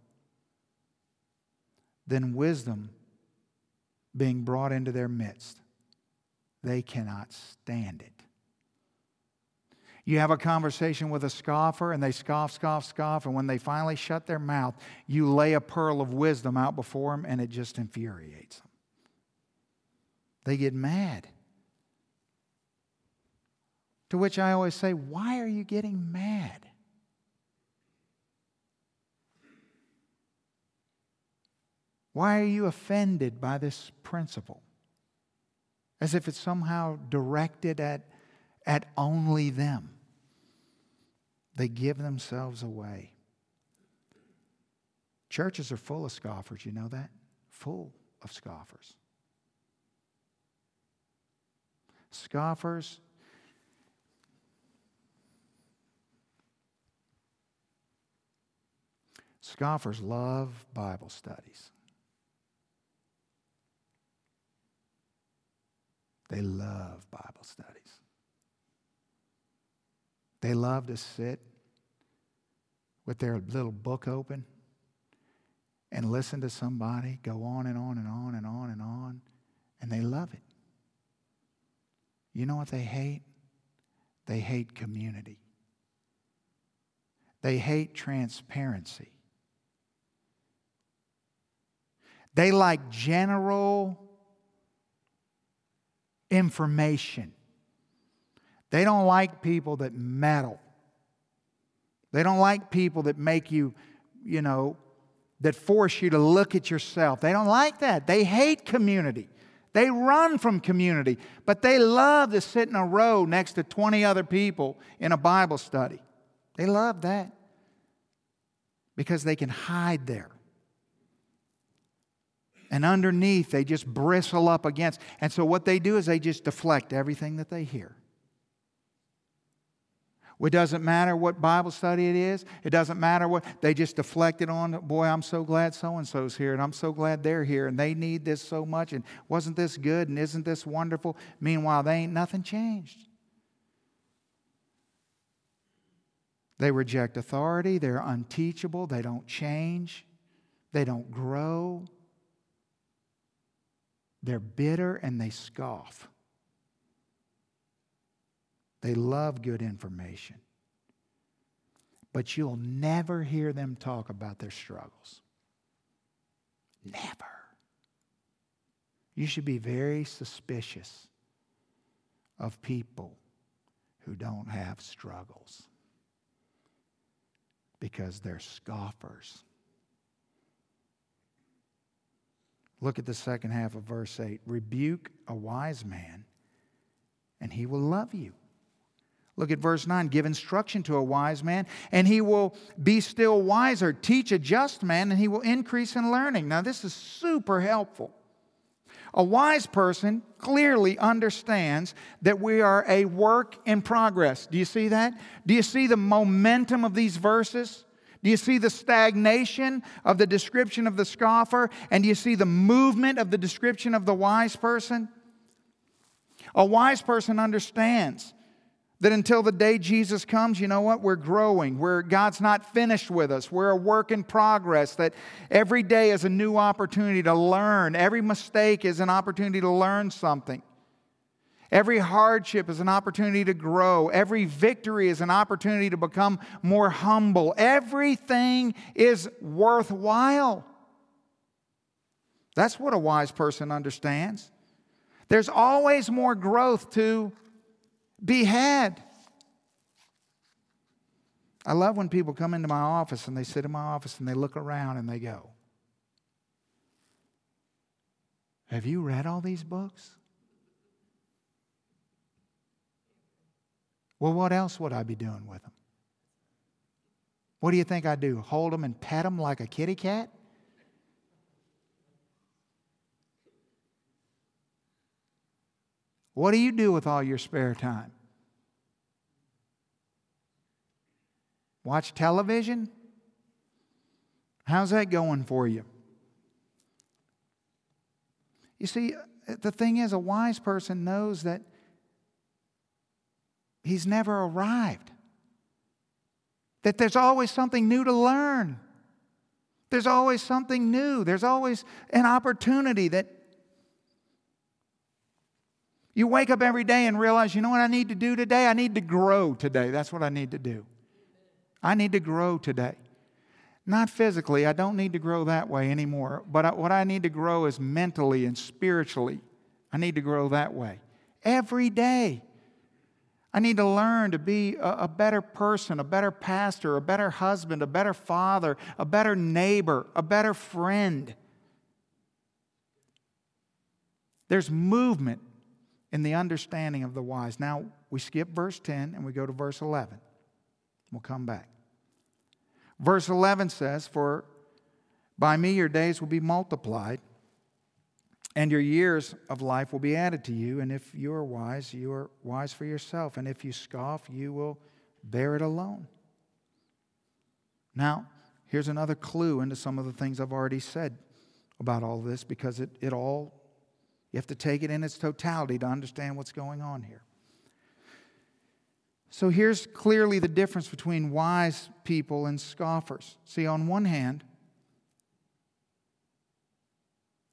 than wisdom being brought into their midst. They cannot stand it. You have a conversation with a scoffer and they scoff, scoff, scoff, and when they finally shut their mouth, you lay a pearl of wisdom out before them and it just infuriates them. They get mad. To which I always say, Why are you getting mad? Why are you offended by this principle? As if it's somehow directed at, at only them. They give themselves away. Churches are full of scoffers, you know that? Full of scoffers. Scoffers Scoffers love Bible studies. They love Bible studies. They love to sit with their little book open and listen to somebody go on and on and on and on and on, and they love it. You know what they hate? They hate community. They hate transparency. They like general information. They don't like people that meddle. They don't like people that make you, you know, that force you to look at yourself. They don't like that. They hate community. They run from community, but they love to sit in a row next to 20 other people in a Bible study. They love that because they can hide there and underneath they just bristle up against. And so what they do is they just deflect everything that they hear. It doesn't matter what Bible study it is. It doesn't matter what, they just deflect it on, boy, I'm so glad so and so's here, and I'm so glad they're here, and they need this so much, and wasn't this good, and isn't this wonderful? Meanwhile, they ain't nothing changed. They reject authority, they're unteachable, they don't change, they don't grow. They're bitter and they scoff. They love good information. But you'll never hear them talk about their struggles. Never. You should be very suspicious of people who don't have struggles because they're scoffers. Look at the second half of verse 8. Rebuke a wise man, and he will love you. Look at verse 9. Give instruction to a wise man, and he will be still wiser. Teach a just man, and he will increase in learning. Now, this is super helpful. A wise person clearly understands that we are a work in progress. Do you see that? Do you see the momentum of these verses? Do you see the stagnation of the description of the scoffer? And do you see the movement of the description of the wise person? A wise person understands that until the day Jesus comes, you know what? We're growing. We're, God's not finished with us. We're a work in progress. That every day is a new opportunity to learn. Every mistake is an opportunity to learn something. Every hardship is an opportunity to grow. Every victory is an opportunity to become more humble. Everything is worthwhile. That's what a wise person understands. There's always more growth to be had. I love when people come into my office and they sit in my office and they look around and they go, Have you read all these books? Well, what else would I be doing with them? What do you think I do? Hold them and pet them like a kitty cat? What do you do with all your spare time? Watch television? How's that going for you? You see, the thing is, a wise person knows that he's never arrived, that there's always something new to learn. There's always something new. There's always an opportunity that you wake up every day and realize, you know what I need to do today? I need to grow today. That's what I need to do. I need to grow today. Not physically, I don't need to grow that way anymore. But what I need to grow is mentally and spiritually. I need to grow that way. Every day. I need to learn to be a, a, better person, a better pastor, a better husband, a better father, a better neighbor, a better friend. There's movement in the understanding of the wise. Now, we skip verse 10 and we go to verse 11. We'll come back. Verse 11 says, For by me your days will be multiplied, and your years of life will be added to you. And if you are wise, you are wise for yourself. And if you scoff, you will bear it alone. Now, here's another clue into some of the things I've already said about all this because it, it all, you have to take it in its totality to understand what's going on here. So here's clearly the difference between wise people and scoffers. See, on one hand,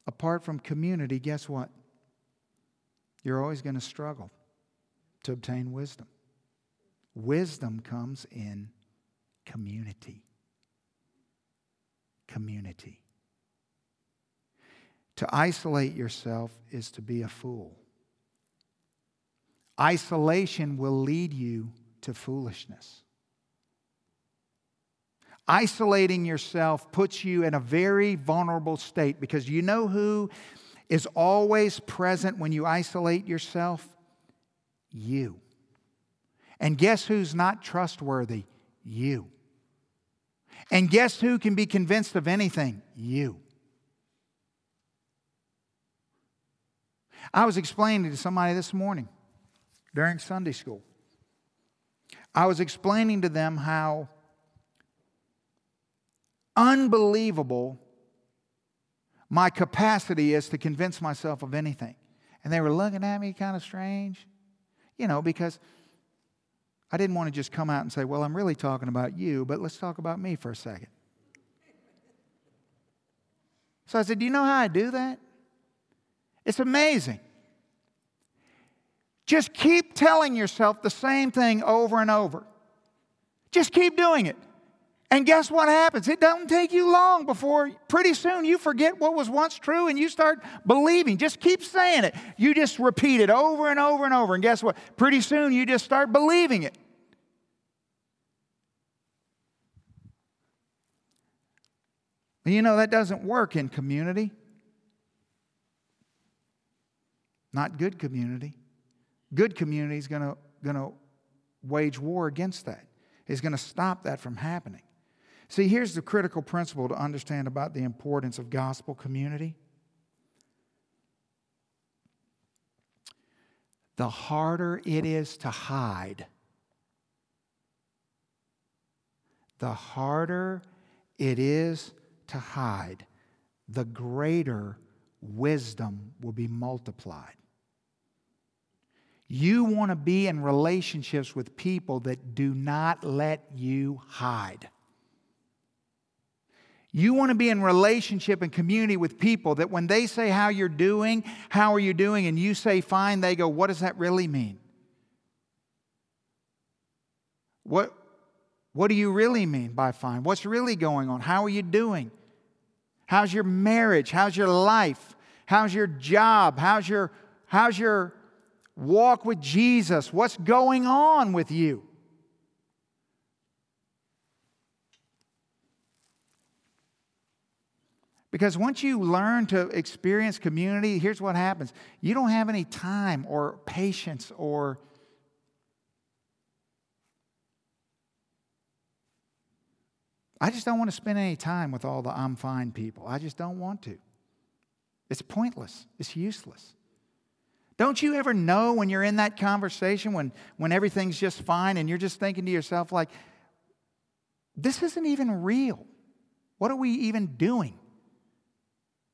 apart from community, guess what? You're always going to struggle to obtain wisdom. Wisdom comes in community. Community. To isolate yourself is to be a fool. Isolation will lead you to foolishness. Isolating yourself puts you in a very vulnerable state because you know who is always present when you isolate yourself? You. And guess who's not trustworthy? You. And guess who can be convinced of anything? You. I was explaining to somebody this morning during Sunday school. I was explaining to them how unbelievable my capacity is to convince myself of anything. And they were looking at me kind of strange, you know, because I didn't want to just come out and say, Well, I'm really talking about you, but let's talk about me for a second. So I said, Do you know how I do that? It's amazing. Just keep telling yourself the same thing over and over. Just keep doing it. And guess what happens? It doesn't take you long before pretty soon you forget what was once true and you start believing. Just keep saying it. You just repeat it over and over and over. And guess what? Pretty soon you just start believing it. You know, that doesn't work in community. Not good community. Good community is going to wage war against that. Is going to stop that from happening. See, here's the critical principle to understand about the importance of gospel community. The harder it is to hide, the harder it is to hide, the greater wisdom will be multiplied. You want to be in relationships with people that do not let you hide. You want to be in relationship and community with people that when they say how you're doing, how are you doing, and you say fine, they go, what does that really mean? What, what do you really mean by fine? What's really going on? How are you doing? How's your marriage? How's your life? How's your job? How's your, how's your walk with Jesus? What's going on with you? Because once you learn to experience community, here's what happens you don't have any time or patience or I just don't want to spend any time with all the I'm fine people. I just don't want to. It's pointless, it's useless. Don't you ever know when you're in that conversation, when, when everything's just fine, and you're just thinking to yourself, like, this isn't even real? What are we even doing?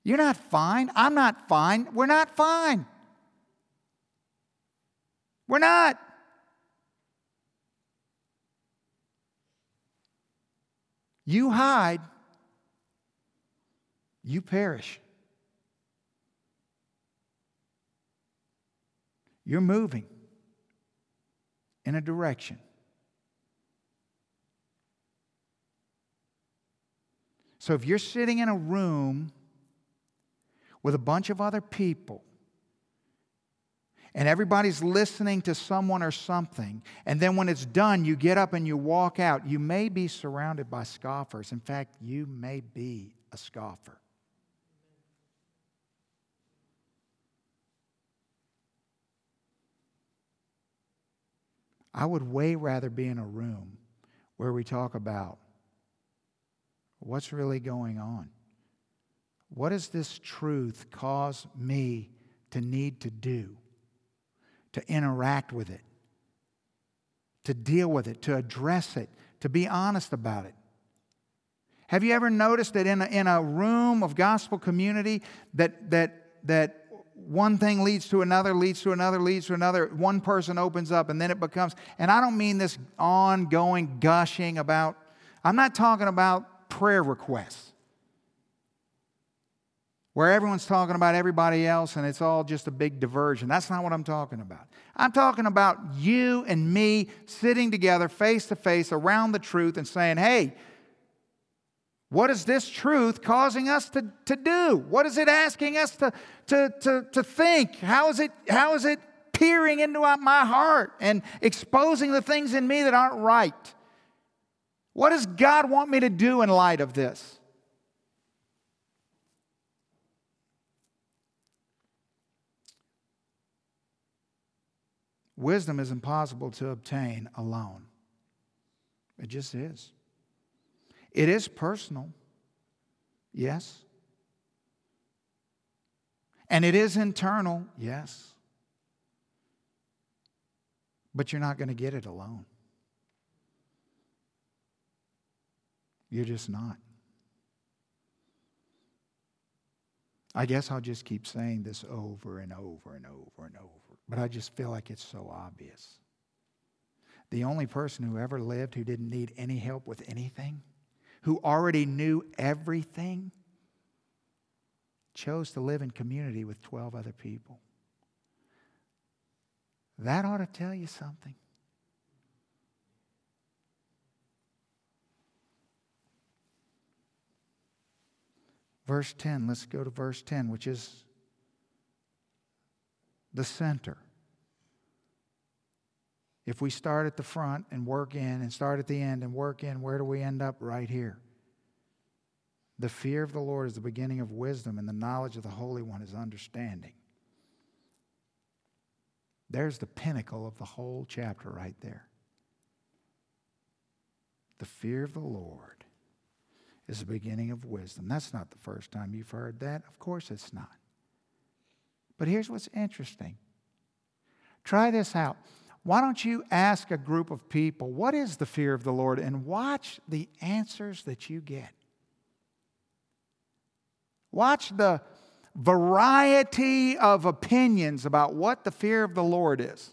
You're not fine. I'm not fine. We're not fine. We're not. You hide, you perish. You're moving in a direction. So if you're sitting in a room with a bunch of other people and everybody's listening to someone or something, and then when it's done, you get up and you walk out, you may be surrounded by scoffers. In fact, you may be a scoffer. I would way rather be in a room where we talk about what's really going on. What does this truth cause me to need to do? To interact with it, to deal with it, to address it, to be honest about it. Have you ever noticed that in a, in a room of gospel community that, that, that one thing leads to another, leads to another, leads to another. One person opens up, and then it becomes, and I don't mean this ongoing gushing about, I'm not talking about prayer requests where everyone's talking about everybody else and it's all just a big diversion. That's not what I'm talking about. I'm talking about you and me sitting together face to face around the truth and saying, hey, what is this truth causing us to, to do? What is it asking us to, to, to, to think? How is, it, how is it peering into my heart and exposing the things in me that aren't right? What does God want me to do in light of this? Wisdom is impossible to obtain alone. It just is. It is personal, yes. And it is internal, yes. But you're not going to get it alone. You're just not. I guess I'll just keep saying this over and over and over and over but I just feel like it's so obvious. The only person who ever lived who didn't need any help with anything, who already knew everything, chose to live in community with 12 other people. That ought to tell you something. Verse 10, let's go to verse 10, which is the center. If we start at the front and work in and start at the end and work in, where do we end up? Right here. The fear of the Lord is the beginning of wisdom, and the knowledge of the Holy One is understanding. There's the pinnacle of the whole chapter right there. The fear of the Lord is the beginning of wisdom. That's not the first time you've heard that. Of course, it's not. But here's what's interesting try this out. Why don't you ask a group of people, what is the fear of the Lord? And watch the answers that you get. Watch the variety of opinions about what the fear of the Lord is.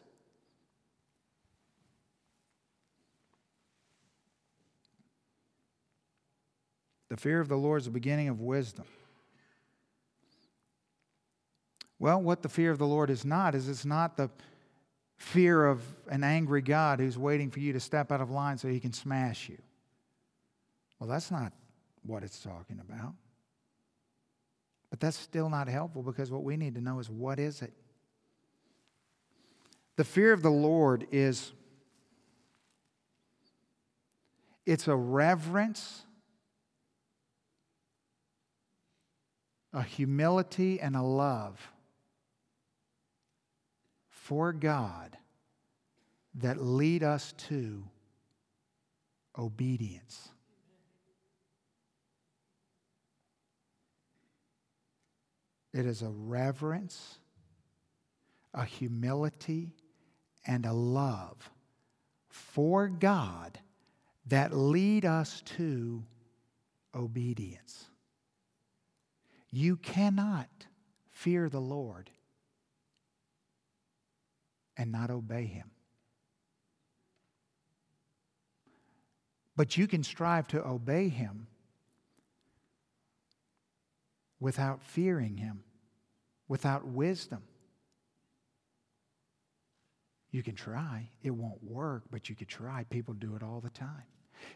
The fear of the Lord is the beginning of wisdom. Well, what the fear of the Lord is not is it's not the fear of an angry God who's waiting for you to step out of line so he can smash you. Well, that's not what it's talking about. But that's still not helpful because what we need to know is what is it? The fear of the Lord is it's a reverence, a humility, and a love for God that lead us to obedience. It is a reverence, a humility, and a love for God that lead us to obedience. You cannot fear the Lord and not obey him. But you can strive to obey him without fearing him, without wisdom. You can try. It won't work, but you could try. People do it all the time.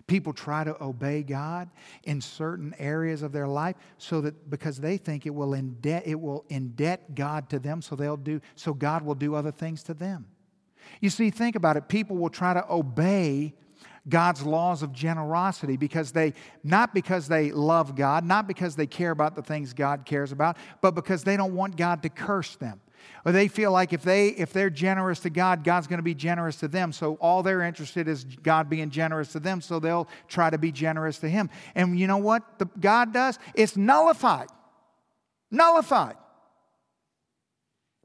People try to obey God in certain areas of their life so that because they think it will indebt, it will indebt God to them so they'll do so God will do other things to them. You see, think about it. People will try to obey God's laws of generosity because they, not because they love God, not because they care about the things God cares about, but because they don't want God to curse them. Or they feel like if, they, if they're generous to God, God's going to be generous to them. So all they're interested is God being generous to them, so they'll try to be generous to Him. And you know what the, God does? It's nullified. Nullified.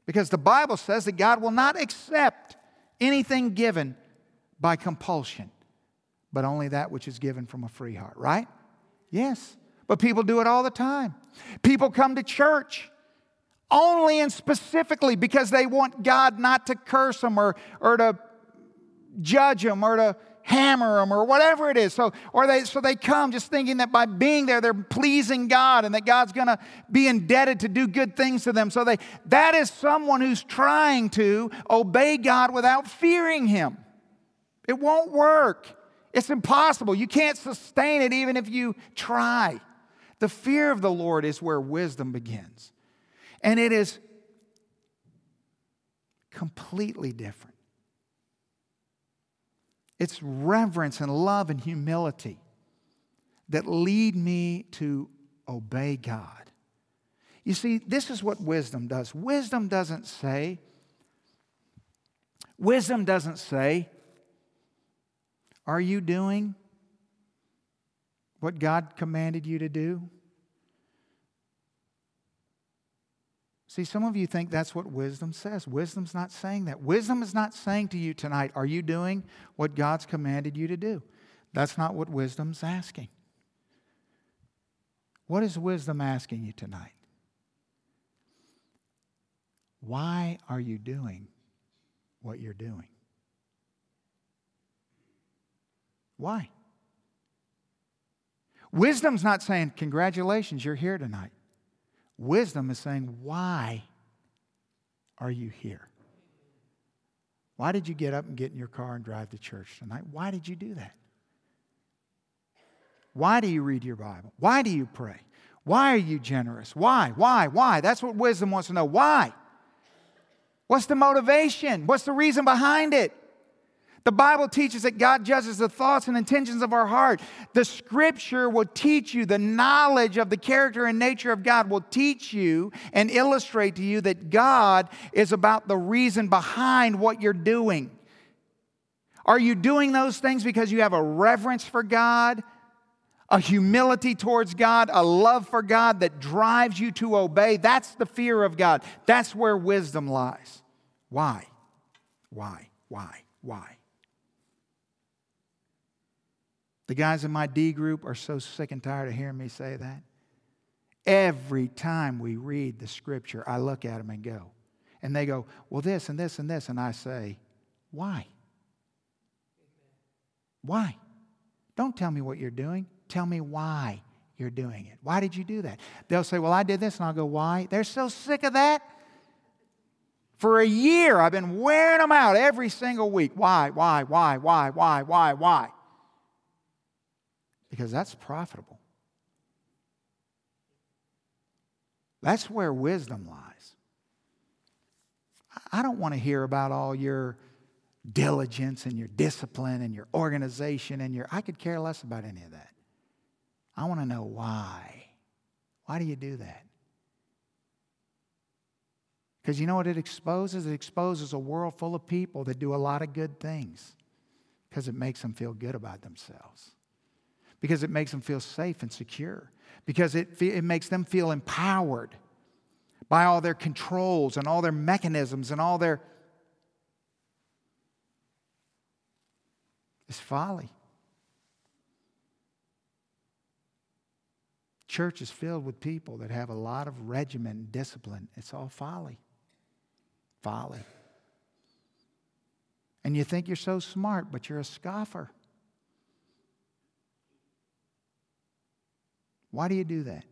Because the Bible says that God will not accept anything given by compulsion but only that which is given from a free heart, right? Yes. But people do it all the time. People come to church only and specifically because they want God not to curse them or, or to judge them or to hammer them or whatever it is. So, or they, so they come just thinking that by being there, they're pleasing God and that God's going to be indebted to do good things to them. So they, that is someone who's trying to obey God without fearing Him. It won't work. It's impossible. You can't sustain it even if you try. The fear of the Lord is where wisdom begins. And it is completely different. It's reverence and love and humility that lead me to obey God. You see, this is what wisdom does. Wisdom doesn't say, wisdom doesn't say, are you doing what God commanded you to do? See, some of you think that's what wisdom says. Wisdom's not saying that. Wisdom is not saying to you tonight, Are you doing what God's commanded you to do? That's not what wisdom's asking. What is wisdom asking you tonight? Why are you doing what you're doing? Why? Wisdom's not saying, Congratulations, you're here tonight. Wisdom is saying, Why are you here? Why did you get up and get in your car and drive to church tonight? Why did you do that? Why do you read your Bible? Why do you pray? Why are you generous? Why? Why? Why? That's what wisdom wants to know. Why? What's the motivation? What's the reason behind it? The Bible teaches that God judges the thoughts and intentions of our heart. The scripture will teach you, the knowledge of the character and nature of God will teach you and illustrate to you that God is about the reason behind what you're doing. Are you doing those things because you have a reverence for God, a humility towards God, a love for God that drives you to obey? That's the fear of God. That's where wisdom lies. Why? Why? Why? Why? The guys in my D group are so sick and tired of hearing me say that. Every time we read the scripture, I look at them and go, and they go, Well, this and this and this. And I say, Why? Why? Don't tell me what you're doing. Tell me why you're doing it. Why did you do that? They'll say, Well, I did this. And I'll go, Why? They're so sick of that. For a year, I've been wearing them out every single week. Why, why, why, why, why, why, why? Because that's profitable. That's where wisdom lies. I don't want to hear about all your diligence and your discipline and your organization and your, I could care less about any of that. I want to know why. Why do you do that? Because you know what it exposes? It exposes a world full of people that do a lot of good things because it makes them feel good about themselves because it makes them feel safe and secure, because it, it makes them feel empowered by all their controls and all their mechanisms and all their. It's folly. church is filled with people that have a lot of regimen and discipline. It's all folly. Folly. And you think you're so smart, but you're a scoffer. Why do you do that?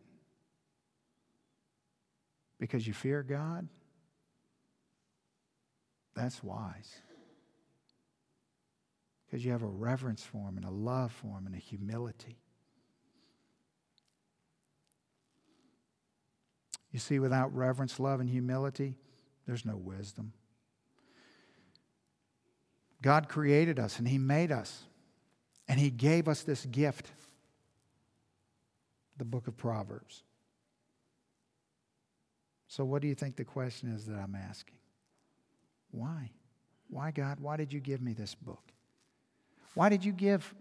Because you fear God? That's wise. Because you have a reverence for Him and a love for Him and a humility. You see, without reverence, love, and humility, there's no wisdom. God created us and He made us, and He gave us this gift the book of Proverbs. So, what do you think the question is that I'm asking? Why? Why, God? Why did you give me this book? Why did you give?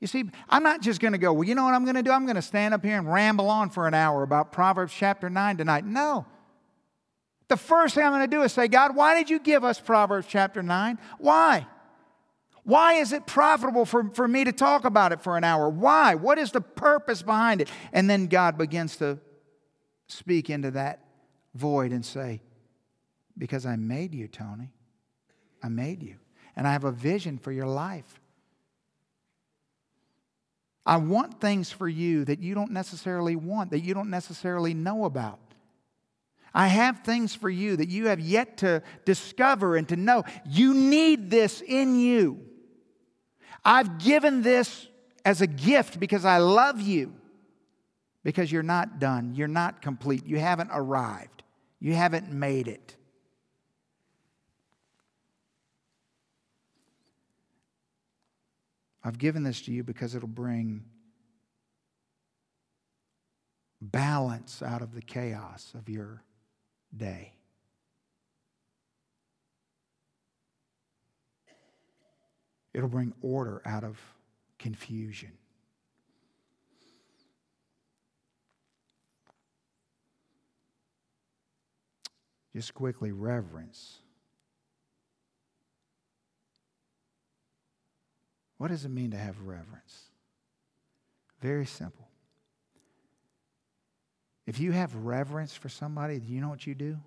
You see, I'm not just going to go, well, you know what I'm going to do? I'm going to stand up here and ramble on for an hour about Proverbs chapter 9 tonight. No. The first thing I'm going to do is say, God, why did you give us Proverbs chapter 9? Why? Why is it profitable for, for me to talk about it for an hour? Why? What is the purpose behind it? And then God begins to speak into that void and say, Because I made you, Tony. I made you. And I have a vision for your life. I want things for you that you don't necessarily want, that you don't necessarily know about. I have things for you that you have yet to discover and to know. You need this in you. I've given this as a gift because I love you. Because you're not done. You're not complete. You haven't arrived. You haven't made it. I've given this to you because it'll bring balance out of the chaos of your day. It'll bring order out of confusion. Just quickly, reverence. What does it mean to have reverence? Very simple. If you have reverence for somebody, do you know what you do?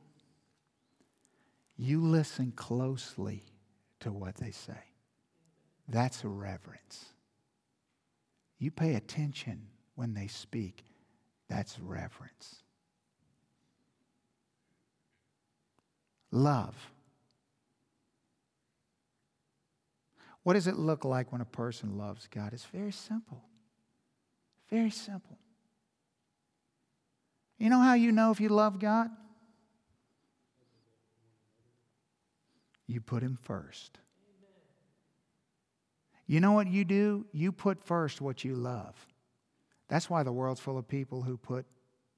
You listen closely to what they say. That's reverence. You pay attention when they speak. That's reverence. Love. What does it look like when a person loves God? It's very simple. Very simple. You know how you know if you love God? You put Him first. You know what you do? You put first what you love. That's why the world's full of people who put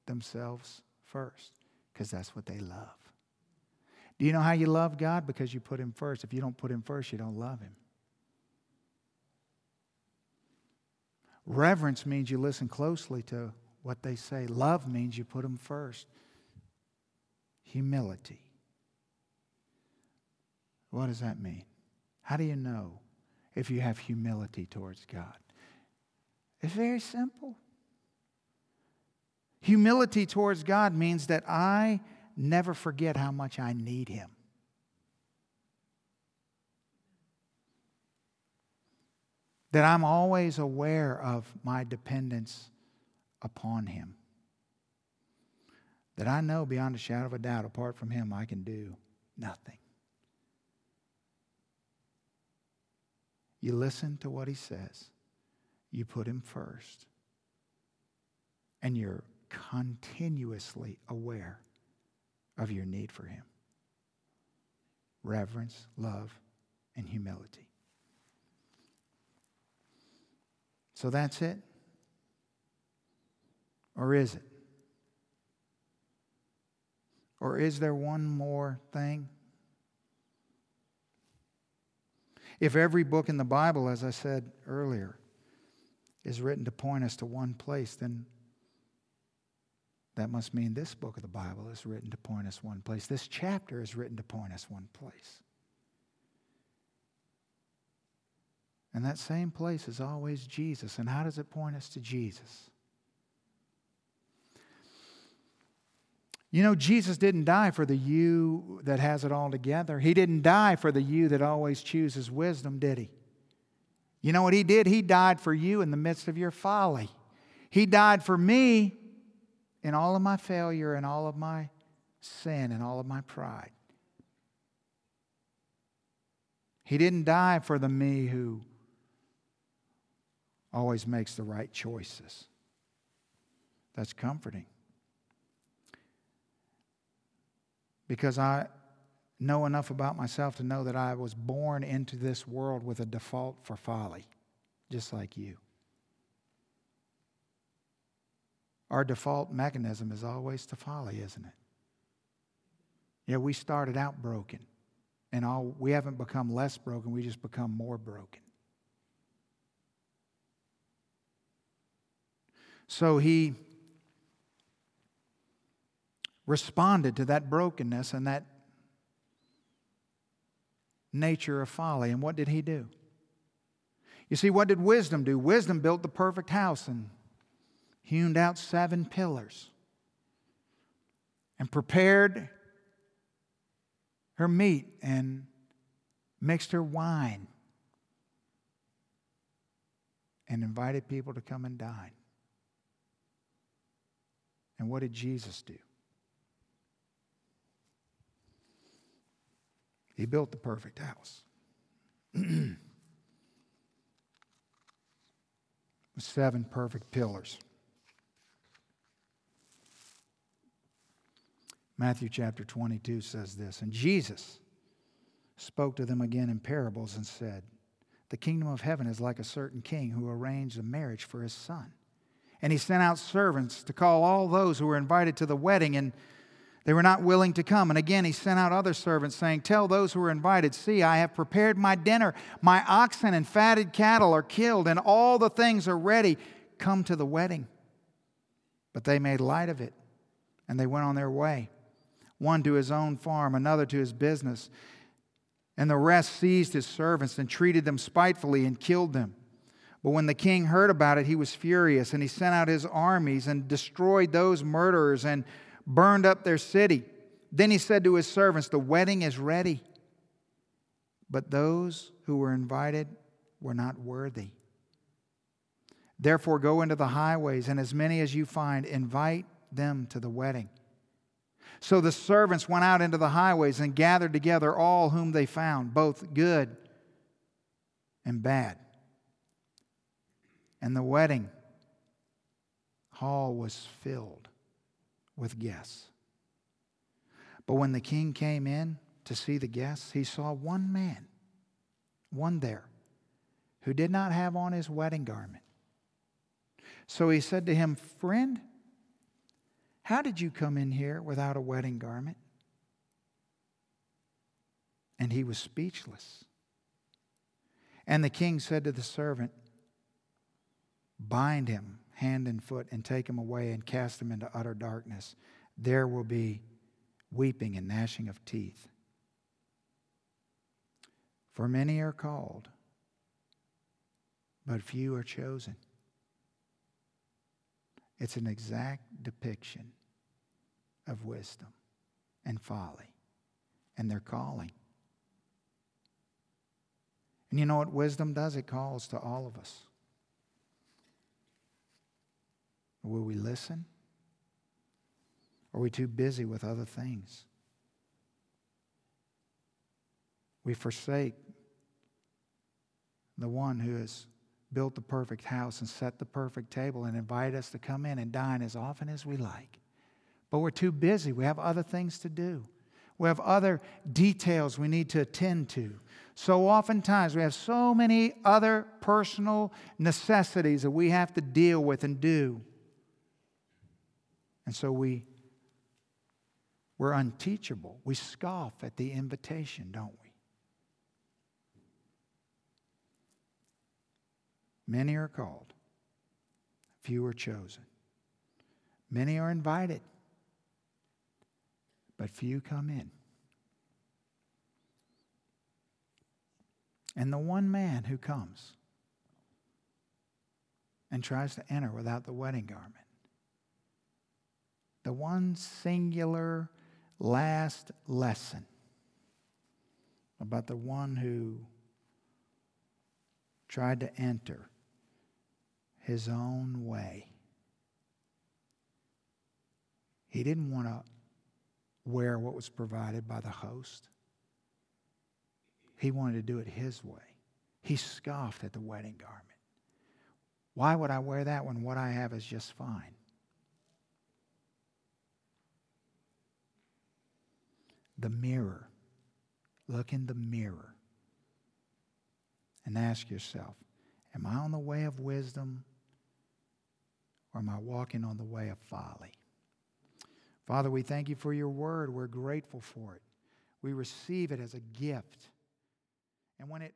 themselves first, because that's what they love. Do you know how you love God? Because you put Him first. If you don't put Him first, you don't love Him. Reverence means you listen closely to what they say. Love means you put Him first. Humility. What does that mean? How do you know if you have humility towards God? It's very simple. Humility towards God means that I never forget how much I need Him. That I'm always aware of my dependence upon Him. That I know beyond a shadow of a doubt, apart from Him, I can do nothing. You listen to what he says, you put him first, and you're continuously aware of your need for him. Reverence, love, and humility. So that's it? Or is it? Or is there one more thing? If every book in the Bible, as I said earlier, is written to point us to one place, then that must mean this book of the Bible is written to point us one place. This chapter is written to point us one place. And that same place is always Jesus. And how does it point us to Jesus? You know, Jesus didn't die for the you that has it all together. He didn't die for the you that always chooses wisdom, did he? You know what he did? He died for you in the midst of your folly. He died for me in all of my failure and all of my sin and all of my pride. He didn't die for the me who always makes the right choices. That's comforting. Because I know enough about myself to know that I was born into this world with a default for folly, just like you. Our default mechanism is always to folly, isn't it? Yeah, we started out broken, and all we haven't become less broken, we just become more broken. So he responded to that brokenness and that nature of folly. And what did he do? You see, what did wisdom do? Wisdom built the perfect house and hewn out seven pillars and prepared her meat and mixed her wine and invited people to come and dine. And what did Jesus do? He built the perfect house. Seven perfect pillars. Matthew chapter 22 says this And Jesus spoke to them again in parables and said, The kingdom of heaven is like a certain king who arranged a marriage for his son and he sent out servants to call all those who were invited to the wedding, and they were not willing to come. And again, he sent out other servants, saying, Tell those who are invited, See, I have prepared my dinner. My oxen and fatted cattle are killed, and all the things are ready. Come to the wedding. But they made light of it, and they went on their way, one to his own farm, another to his business. And the rest seized his servants and treated them spitefully and killed them. But when the king heard about it, he was furious, and he sent out his armies and destroyed those murderers and burned up their city. Then he said to his servants, The wedding is ready, but those who were invited were not worthy. Therefore, go into the highways, and as many as you find, invite them to the wedding. So the servants went out into the highways and gathered together all whom they found, both good and bad and the wedding hall was filled with guests. But when the king came in to see the guests, he saw one man, one there, who did not have on his wedding garment. So he said to him, Friend, how did you come in here without a wedding garment? And he was speechless. And the king said to the servant, bind him hand and foot and take them away and cast them into utter darkness. There will be weeping and gnashing of teeth. For many are called, but few are chosen. It's an exact depiction of wisdom and folly and their calling. And you know what wisdom does? It calls to all of us. Will we listen? Are we too busy with other things? We forsake the one who has built the perfect house and set the perfect table and invite us to come in and dine as often as we like. But we're too busy. We have other things to do. We have other details we need to attend to. So oftentimes we have so many other personal necessities that we have to deal with and do. And so we, we're unteachable. We scoff at the invitation, don't we? Many are called, few are chosen. Many are invited, but few come in. And the one man who comes and tries to enter without the wedding garment the one singular last lesson about the one who tried to enter his own way. He didn't want to wear what was provided by the host. He wanted to do it his way. He scoffed at the wedding garment. Why would I wear that when what I have is just fine? The mirror. Look in the mirror and ask yourself Am I on the way of wisdom or am I walking on the way of folly? Father, we thank you for your word. We're grateful for it. We receive it as a gift. And when it